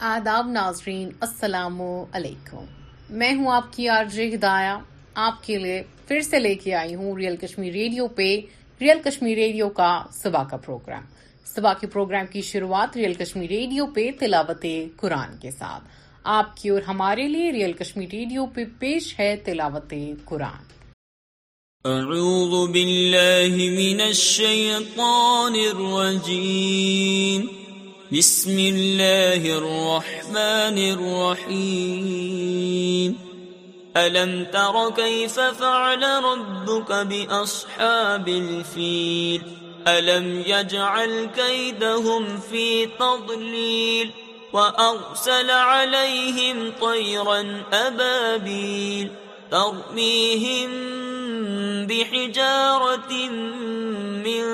آداب ناظرین السلام علیکم میں ہوں آپ کی آرج ہدایا آپ کے لیے لے کے آئی ہوں ریئل کشمیر ریڈیو پہ ریئل کشمیر ریڈیو کا صبح کا پروگرام صبح کے پروگرام کی شروعات ریئل کشمیر ریڈیو پہ تلاوت قرآن کے ساتھ آپ کی اور ہمارے لیے ریئل کشمیر ریڈیو پہ پیش ہے تلاوت قرآن اعوذ باللہ من الشیطان الرجیم بسم اللہ الرحمن الرحیم الم تر كيف فعل ربك باصحاب الفیل الم يجعل كيدهم في تضليل وارسل عليهم طيرا ابابيل ترميهم بحجارة من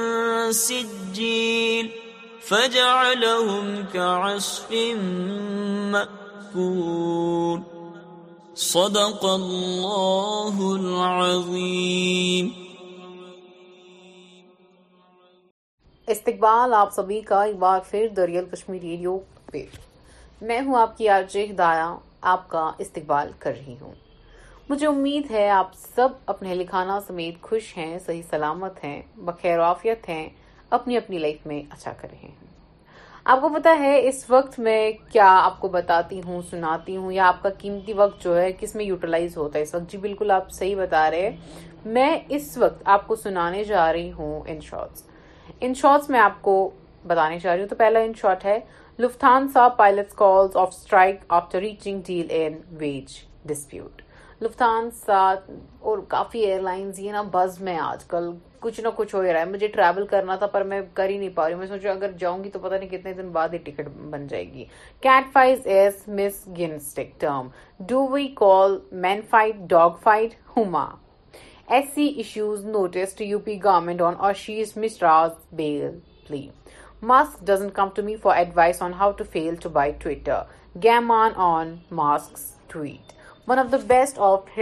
سجيل فجعلهم كعصف مأكول صدق الله العظيم استقبال آپ سبھی کا ایک بار پھر دریال کشمیر ریڈیو پہ میں ہوں آپ کی عارجِ ہدایہ آپ کا استقبال کر رہی ہوں مجھے امید ہے آپ سب اپنے لکھانا سمیت خوش ہیں صحیح سلامت ہیں بخیر ہیں اپنی اپنی لائف میں اچھا کر رہے ہیں آپ کو پتا ہے اس وقت میں کیا آپ کو بتاتی ہوں سناتی ہوں یا آپ کا قیمتی وقت جو ہے کس میں یوٹیلائز ہوتا ہے اس وقت جی بالکل آپ صحیح بتا رہے ہیں میں اس وقت آپ کو سنانے جا رہی ہوں ان شارٹس ان شارٹس میں آپ کو بتانے جا رہی ہوں تو پہلا ان شارٹ ہے لفتان صاحب pilot calls off strike after reaching deal in wage dispute Lufthansa اور کافی ایئر لائنز یہ نا بز میں آج کل کچھ نہ کچھ ہو رہا ہے مجھے ٹریول کرنا تھا پر میں کر ہی نہیں پا رہی ہوں میں سوچا اگر جاؤں گی تو پتہ نہیں کتنے دن بعد ہی ٹکٹ بن جائے گی cat fights as term we call men fight fight dog ایسی issues noticed U P government on ply Musk doesn't come to me for advice on how to fail to buy Twitter game on on Musk tweet تسلی ہو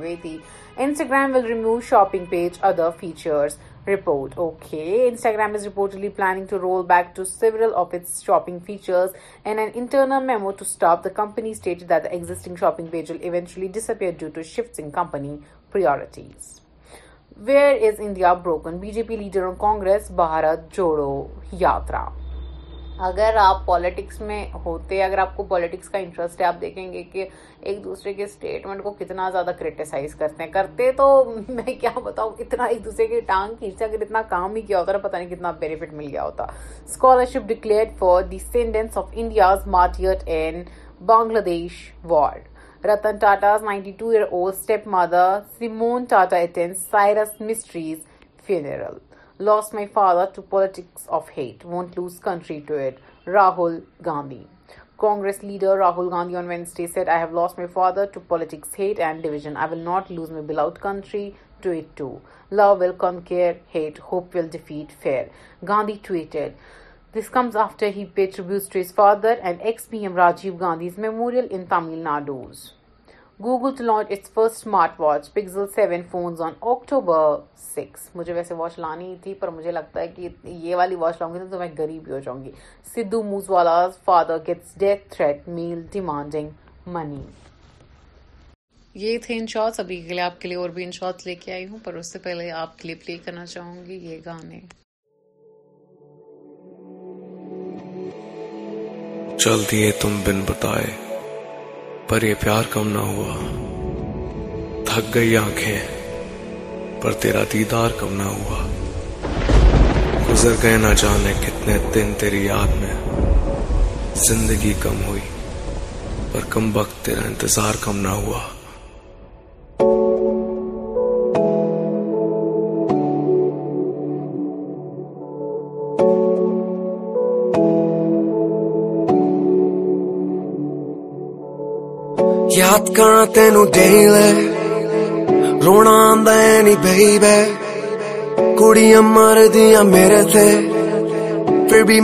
گئی تھی Instagram will remove shopping page other features report okay Instagram reportedly planning to roll back to several of its shopping features and and internal memo to staff the company state that the existing shopping page eventually disappear the shift company priorities where is India broken B J P leader on Congress Bharat جوڑو یاترا اگر آپ politics میں ہوتے اگر آپ کو politics کا interest ہے آپ دیکھیں گے کہ ایک دوسرے کے اسٹیٹمنٹ کو کتنا زیادہ کرٹیسائز کرتے ہیں کرتے تو میں کیا بتاؤں اتنا ایک دوسرے کی ٹانگ کھینچے اگر اتنا کام ہی کیا ہوتا نہ پتہ نہیں کتنا بینیفٹ مل گیا ہوتا scholarship declared for descendants of India's martyrs and Bangladesh war Ratan Tata ninety two year old stepmother Simone Tata attend Cyrus Mistry's funeral Lost my father to politics of hate. Won't lose country to it. Rahul Gandhi. Congress leader Rahul Gandhi on Wednesday said, I have lost my father to politics, hate and division. I will not lose my beloved country to it too. Love will conquer hate. Hope will defeat fear. Gandhi tweeted. This comes after he paid tribute to his father and ex-PM Rajiv Gandhi's memorial in Tamil Nadu's. Google first watch Pixel seven six مجھے لگتا ہے یہ تھے ان shorts ابھی آپ کے لیے اور بھی ان شاءٹ لے کے آئی ہوں پر اس سے پہلے آپ کے لیے پلے کرنا چاہوں گی یہ گانے بن بتائے پر یہ پیار کم نہ ہوا تھک گئی آنکھیں پر تیرا دیدار کم نہ ہوا گزر گئے نہ جانے کتنے دن تیری یاد میں زندگی کم ہوئی پر کم وقت تیرا انتظار کم نہ ہوا یاد کرونا مرد یادگار تینو جی لے رونا آدنی بہی بے کڑیاں مرد پھر بھی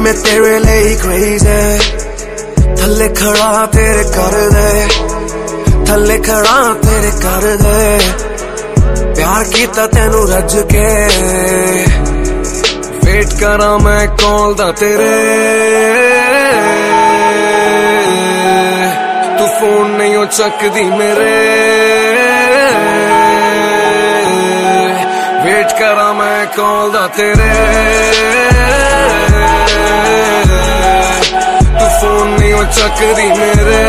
میں تیرے لے تھلے کھڑا تیرے کر دے ਥੱਲੇ ਖੜਾ ਤੇਰੇ ਕਰ ਦੇ ਪਿਆਰ ਕੀਤਾ ਤੈਨੂੰ ਰੱਜ ਕੇ ਵੇਟ ਕਰਾਂ ਮੈਂ ਕਾਲ ਦਾ ਤੇਰੇ ਤੂੰ ਫੋਨ ਨਹੀਂ ਉਹ ਚੱਕਦੀ ਮੇਰੇ ਵੇਟ ਕਰਾਂ ਮੈਂ ਕਾਲ ਦਾ ਤੇਰੇ ਤੂੰ ਫੋਨ ਨਹੀਂ ਉਹ ਚੱਕਦੀ ਮੇਰੇ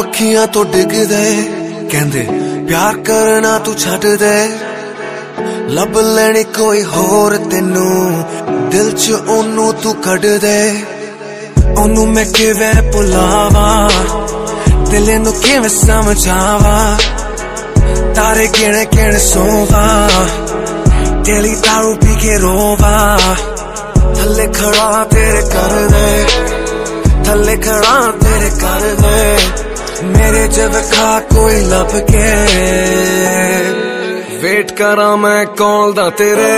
ڈگ دے کہ پیار کرنا تڈ دے لب لیں تارے گہ سو تیلی تارو پی کے روا تھلے کڑا کر دے تھلے کڑا پیر کر دے میرے جب کھا کوئی لب کے ویٹ کرا میں کال دا تیرے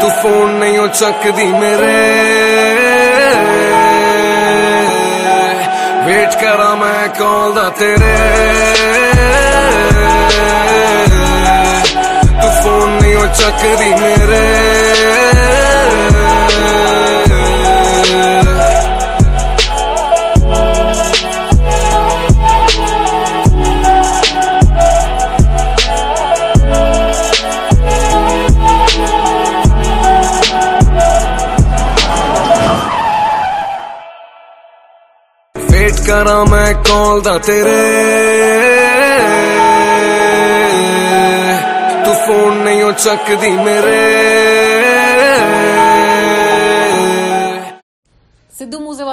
تو فون نہیں ہو چک دی میرے ویٹ کرا میں کال دا تیرے تو فون نہیں ہو چک دی میرے میں کال در تھی وہ چکدی میرے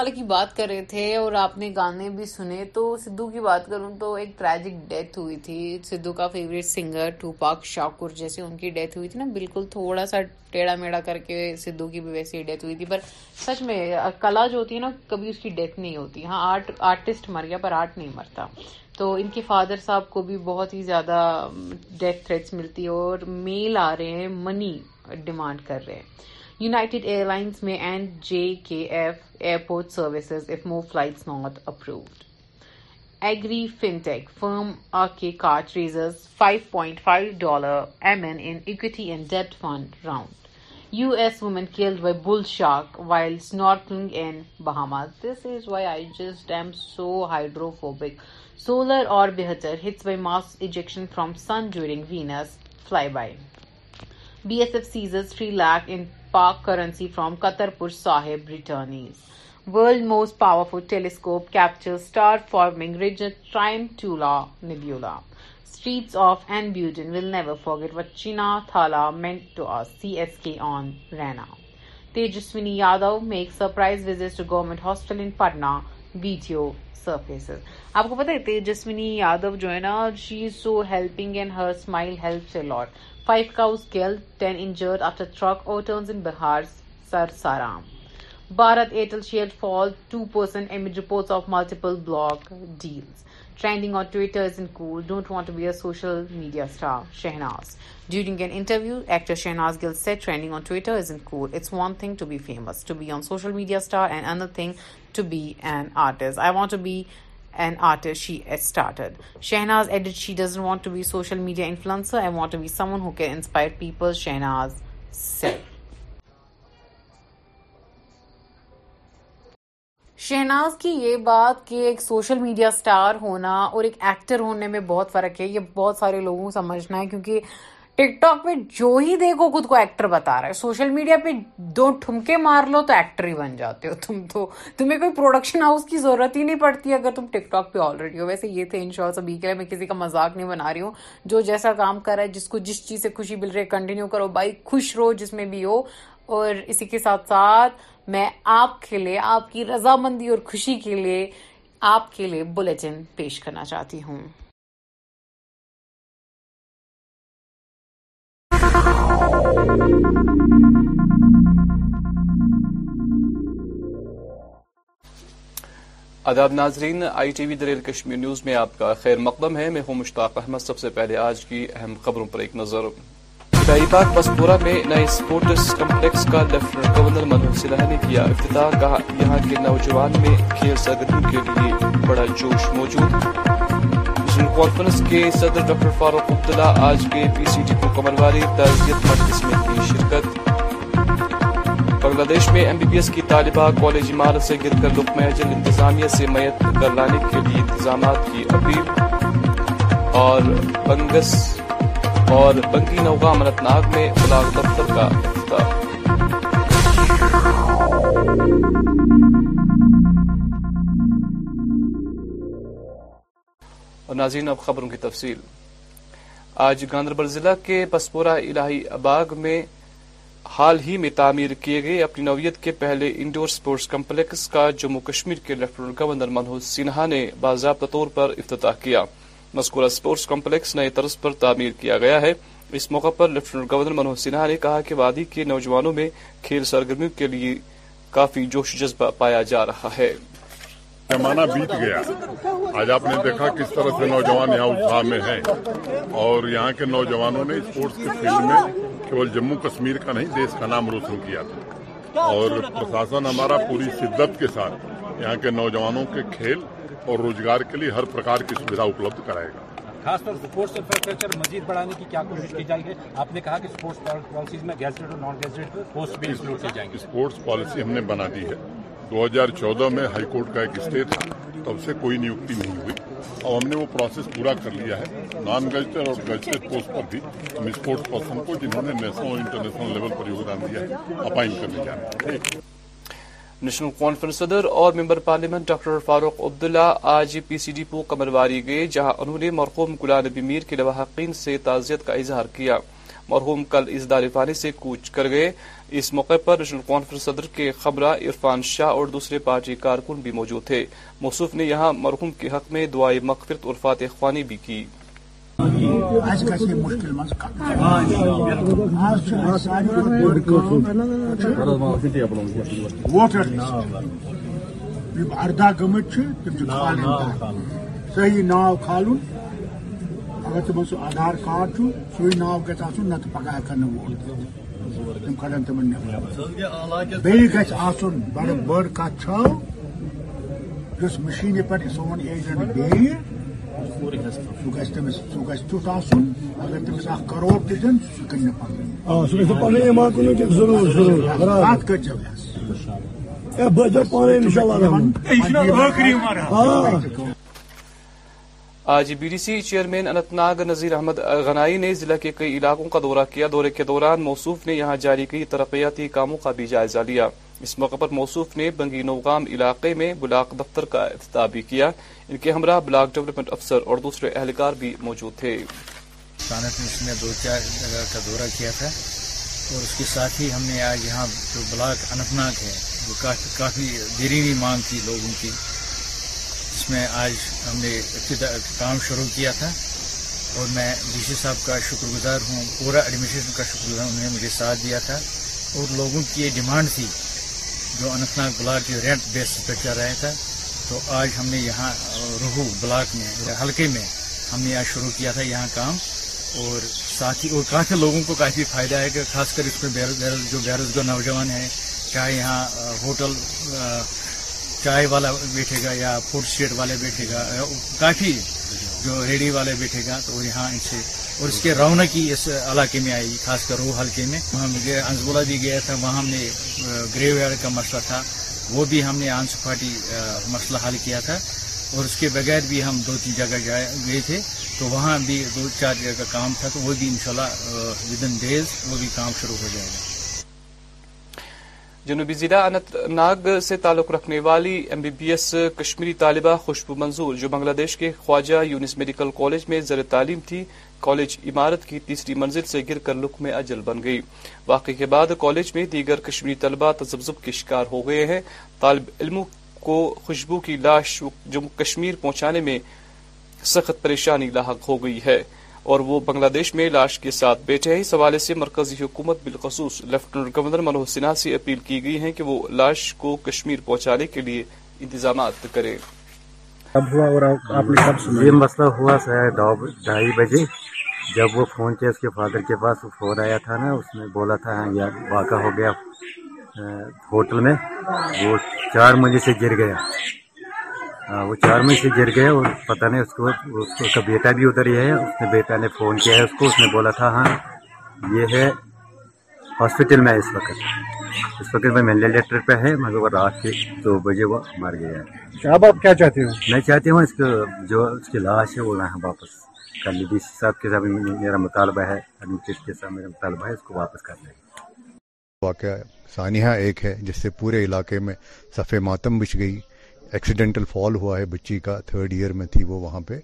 والے کی بات کر رہے تھے اور آپ نے گانے بھی سنے تو سدھو کی بات کروں تو ایک ٹریجک ڈیتھ ہوئی تھی سدھو کا فیوریٹ سنگر شاکر جیسے ان کی ڈیتھ ہوئی تھی نا بالکل تھوڑا سا ٹیڑھا میڑا کر کے سدھو کی بھی ہی ڈیتھ ہوئی تھی پر سچ میں کلا جو ہوتی ہے نا کبھی اس کی ڈیتھ نہیں ہوتی ہاں آرٹ آرٹسٹ مر گیا پر آرٹ نہیں مرتا تو ان کے فادر صاحب کو بھی بہت ہی زیادہ ڈیتھ تھریٹس ملتی ہے اور میل آ رہے ہیں منی ڈیمانڈ کر رہے ہیں United Airlines may end JKF airport services if more flights not approved. Agri-fintech firm RK Kart raises $5.5 MN in equity and debt fund round. U.S. woman killed by bull shark while snorkeling in Bahamas. This is why I just am so hydrophobic. Solar orbiter hits by mass ejection from sun during Venus flyby. BSF seizes 3 lakh in Pak currency from Kartarpur Sahib returnees world most powerful telescope capture forming ٹرائم ٹولا of بیوٹن will never Thala chain to mentor C S K on Raina Tejashwi Yadav make surprise visit to government in Patna video surfaces آپ کو ہے تیجسونی یادو جو ہے نا she is so helping and her smile helps a lot 5 cows killed, 10 injured after truck overturns in Bihar's Sarsaram. Bharat Airtel share fall 2% amid reports of multiple block deals. Trending on Twitter isn't cool. Don't want to be a social media star, Shehnaz. During an interview, actor Shehnaz Gill said trending on Twitter isn't cool. It's one thing to be famous, to be on social media star, and another thing to be an artist. I want to be an artist she started shehnaz added she doesn't want to be social media influencer and want to be someone who can inspire people shehnaz said Shehnaaz کی یہ بات کہ ایک social media star ہونا اور ایک actor ہونے میں بہت فرق ہے یہ بہت سارے لوگوں کو سمجھنا ہے کیونکہ ٹک ٹاک پہ جو ہی دیکھو خود کو ایکٹر بتا رہا ہے سوشل میڈیا پہ دو ٹھمکے مار لو تو ایکٹر ہی بن جاتے ہو تم تو تمہیں کوئی پروڈکشن ہاؤس کی ضرورت ہی نہیں پڑتی اگر تم ٹک ٹاک پہ آلریڈی ہو ویسے یہ تھے ان شاء اللہ سبھی لیے میں کسی کا مذاق نہیں بنا رہی ہوں جو جیسا کام کر رہا ہے جس کو جس چیز سے خوشی مل رہی ہے کنٹینیو کرو بھائی خوش رہو جس میں بھی ہو اور اسی کے ساتھ ساتھ میں آپ کے لیے آپ کی رضامندی اور خوشی کے لیے آپ کے لیے بلٹن پیش کرنا چاہتی ہوں آداب ناظرین I T V the real Kashmir news میں آپ کا خیر مقدم ہے میں ہوں مشتاق احمد سب سے پہلے آج کی اہم خبروں پر ایک نظر شاہی باک پسپورہ میں نئے سپورٹس کمپلیکس کا لیفٹینٹ گورنر منوہر سنہا نے کیا کہا یہاں کے نوجوان میں کھیل سرگرمی کے لیے بڑا جوش موجود کانفرنس کے صدر ڈاکٹر فاروق عبداللہ آج کے پی سی ڈی کمر والی ترکیت پر میں کی شرکت بنگلہ دیش میں ایم بی بی ایس کی طالبہ کالج عمارت سے گر کر لک اجل انتظامیہ سے میت کر لانے کے لیے انتظامات کی اپیل اور بنگس بنگی نوگا امنت ناگ میں بلاغ دفتر کا اور ناظرین اب خبروں کی تفصیل آج گاندربل ضلع کے پسپورہ الہی اباغ میں حال ہی میں تعمیر کیے گئے اپنی نوعیت کے پہلے انڈور سپورٹس کمپلیکس کا جموں کشمیر کے لیفٹنٹ گورنر منوج سنہا نے باضابطہ طور پر افتتاح کیا مذکورہ سپورٹس کمپلیکس نئے طرز پر تعمیر کیا گیا ہے اس موقع پر پرنٹ گورنر منوج سنہا نے کہا کہ وادی کے نوجوانوں میں کھیل سرگرمیوں کے لیے کافی جوش جذبہ پایا جا رہا ہے زمانہ بیت گیا آج آپ نے دیکھا کس طرح سے نوجوان یہاں اتھا میں ہیں اور یہاں کے نوجوانوں نے اسپورٹس کے فیلڈ میں کیول جموں کشمیر کا نہیں دیش کا نام روشن کیا تھا اور پرشاسن ہمارا پوری شدت کے ساتھ یہاں کے نوجوانوں کے کھیل اور روزگار کے لیے ہر پرکار کی سویدھا اپلبدھ کرائے گا خاص طور سپورٹس انفراسٹرکچر مزید بڑھانے کی کیا کوشش کی جائے گی آپ نے کہا کہ سپورٹس پالیسیز میں گیسٹڈ اور نان گیسٹڈ پوسٹ بھی انکلوڈ کی جائیں گے سپورٹس پالیسی ہم نے بنا دی ہے دو ہزار چودہ میں ہائی کورٹ کا ایک اسٹے تھا تب سے کوئی نیوکتی نہیں ہوئی اور ہم نے وہ پروسیس پورا کر لیا ہے نان گجٹر اور گجٹر پوسٹ پر بھی ہم اسپورٹس پرسن کو جنہوں نے نیشنل اور انٹرنیشنل لیول پر یوگدان دیا ہے اپائنٹ کرنے ہیں نیشنل کانفرنس صدر اور member parliament doctor Farooq Abdullah آج پی سی ڈی پو قمرواری گئے جہاں انہوں نے مرحوم گلا نبی میر کے لواحقین سے تعزیت کا اظہار کیا مرحوم کل اس دارفانی سے کوچ کر گئے اس موقع پر نیشنل کانفرنس صدر کے خبرہ عرفان شاہ اور دوسرے پارٹی کارکن بھی موجود تھے موصف نے یہاں مرحوم کے حق میں مغفرت اور فاتح خوانی بھی کی صحیح اگر تمہ سہ آدھار کارڈ سی ناؤ نت پگہ ہوں تم کڑن تم نمبر بیس گز بڑ کت مشین پہ سون ایجنٹ گی سن تک کروڑ تو دن ہاں، سکتے آج B D C chairman Anantnag Nazir Ahmad Ghanai نے ضلع کے کئی علاقوں کا دورہ کیا دورے کے دوران موصوف نے یہاں جاری کی ترقیاتی کاموں کا بھی جائزہ لیا اس موقع پر موصوف نے بنگی نوغام علاقے میں بلاک دفتر کا افتتاح بھی کیا ان کے ہمراہ بلاک ڈیولپمنٹ افسر اور دوسرے اہلکار بھی موجود تھے نے دو جگہ کا دورہ کیا تھا اور اس کے ساتھ ہی ہم نے جو بلاک اننت ناگ ہے کافی بھی مانگ تھی لوگوں کی اس میں آج ہم نے کام شروع کیا تھا اور میں ڈی سی صاحب کا شکر گزار ہوں پورا ایڈمنسٹریشن کا شکر گزار انہوں نے مجھے ساتھ دیا تھا اور لوگوں کی یہ ڈیمانڈ تھی جو ناگ بلاک کے رینٹ بیس پہ چل رہا تھا تو آج ہم نے یہاں روہو بلاک میں ہلکے میں ہم نے آج شروع کیا تھا یہاں کام اور کافی لوگوں کو کافی فائدہ ہے کہ خاص کر اس میں جو بے روزگار نوجوان ہیں چاہے یہاں ہوٹل چائے والا بیٹھے گا یا فوڈ اسٹیٹ والے بیٹھے گا کافی جو ریڈی والے بیٹھے گا تو یہاں ان سے اور اس کے رونق ہی اس علاقے میں آئی خاص کر روح ہلکے میں ہم ہنسبولا بھی گیا تھا وہاں ہم نے گریو یارڈ کا مسئلہ تھا وہ بھی ہم نے آنس پارٹی مسئلہ حل کیا تھا اور اس کے بغیر بھی ہم دو تین جگہ گئے تھے تو وہاں بھی دو چار جگہ کا کام تھا تو وہ بھی انشاءاللہ شاء اللہ ود ان ڈیز وہ بھی کام شروع ہو جائے گا جنوبی ضلع انت ناگ سے تعلق رکھنے والی M B B S Kashmiri طالبہ خوشبو منظور جو بنگلہ دیش کے خواجہ یونس میڈیکل کالج میں زیر تعلیم تھی کالج عمارت کی تیسری منزل سے گر کر لک میں اجل بن گئی واقعے کے بعد کالج میں دیگر کشمیری طلبہ تذبذب کے شکار ہو گئے ہیں طالب علموں کو خوشبو کی لاش جموں کشمیر پہنچانے میں سخت پریشانی لاحق ہو گئی ہے اور وہ بنگلہ دیش میں لاش کے ساتھ بیٹھے ہیں اس حوالے سے مرکزی حکومت بالخصوص گورنر منوہر سنہا سے اپیل کی گئی ہے کہ وہ لاش کو کشمیر پہنچانے کے لیے انتظامات کرے مسئلہ ہوا ڈھائی بجے جب وہ فون کیا اس کے فادر کے پاس فون آیا تھا نا اس نے بولا تھا ہاں یار واقعہ ہو گیا ہوٹل میں وہ چار مجھے گر گیا وہ چار میں سے گر گئے اور پتہ نہیں اس کو اس کا بیٹا بھی ادھر ہی ہے اس نے بیٹا نے فون کیا ہے اس کو اس نے بولا تھا ہاں یہ ہے ہاسپٹل میں اس وقت اس وقت میں پہ ہے مگر وہ رات کے دو بجے وہ مر گیا ہے اب آپ کیا چاہتے ہو میں چاہتی ہوں اس کو جو اس کی لاش ہے وہ لا ہے واپس صاحب کے ساتھ میرا مطالبہ ہے کے میرا مطالبہ ہے اس کو واپس کر لیں واقعہ سانحہ ایک ہے جس سے پورے علاقے میں صفحے ماتم بچ گئی ایکسیڈنٹل فال ہوا ہے بچی کا تھرڈ ایئر میں تھی وہ وہاں پہ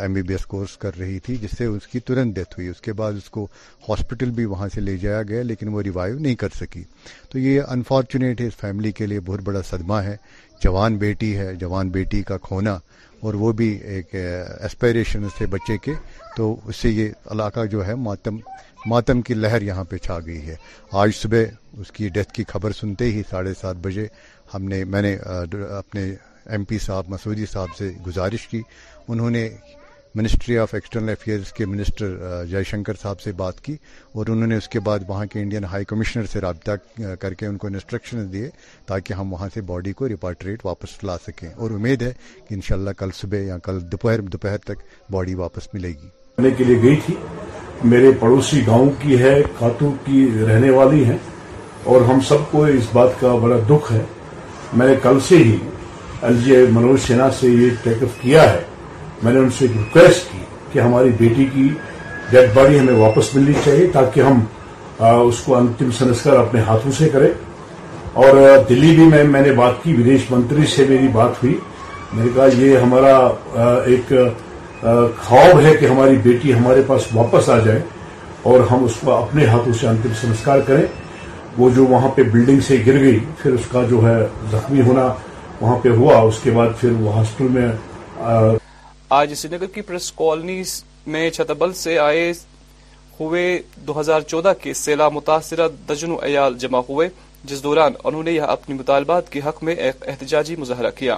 M B B S course کر رہی تھی جس سے اس کی ترنت ڈیتھ ہوئی اس کے بعد اس کو ہاسپٹل بھی وہاں سے لے جایا گیا لیکن وہ ریوائیو نہیں کر سکی تو یہ انفارچونیٹ ہے اس فیملی کے لیے بہت بڑا صدمہ ہے جوان بیٹی ہے جوان بیٹی کا کھونا اور وہ بھی ایک اسپائریشن تھے بچے کے تو اس سے یہ علاقہ جو ہے ماتم ماتم کی لہر یہاں پہ چھا گئی ہے آج صبح اس کی ڈیتھ کی خبر سنتے ہی ساڑھے سات بجے ہم نے میں نے اپنے ایم پی صاحب مسعودی صاحب سے گزارش کی انہوں نے منسٹری آف ایکسٹرنل افیئرس کے منسٹر جے شنکر صاحب سے بات کی اور انہوں نے اس کے بعد وہاں کے انڈین ہائی کمشنر سے رابطہ کر کے ان کو انسٹرکشن دیے تاکہ ہم وہاں سے باڈی کو ریپارٹریٹ واپس لا سکیں اور امید ہے کہ انشاءاللہ کل صبح یا کل دوپہر دوپہر تک باڈی واپس ملے گی آنے کے لیے گئی تھی میرے پڑوسی گاؤں کی ہے خاتون کی رہنے والی ہیں اور ہم سب کو اس بات کا بڑا دکھ ہے میں نے کل سے ہی ایل جی منوج سنہا سے یہ ٹیک اپ کیا ہے میں نے ان سے ایک ریکویسٹ کی کہ ہماری بیٹی کی ڈیڈ باڈی ہمیں واپس ملنی چاہیے تاکہ ہم اس کو انتم سنسکار اپنے ہاتھوں سے کریں اور دلی بھی میں میں نے بات کی ودیش منتری سے میری بات ہوئی میں نے کہا یہ ہمارا ایک خواب ہے کہ ہماری بیٹی ہمارے پاس واپس آ جائے اور ہم اس کو اپنے ہاتھوں سے انتم سنسکار کریں وہ جو وہاں پہ بلڈنگ سے گر گئی پھر اس کا جو ہے زخمی ہونا وہاں پہ ہوا اس کے بعد پھر وہ ہاسپٹل میں آج سری نگر کی پریس کالونی میں چھتبل سے آئے ہوئے دو ہزار چودہ کے متاثرہ درجن ایال جمع ہوئے جس دوران انہوں نے یہاں اپنی مطالبات کے حق میں ایک احتجاجی مظاہرہ کیا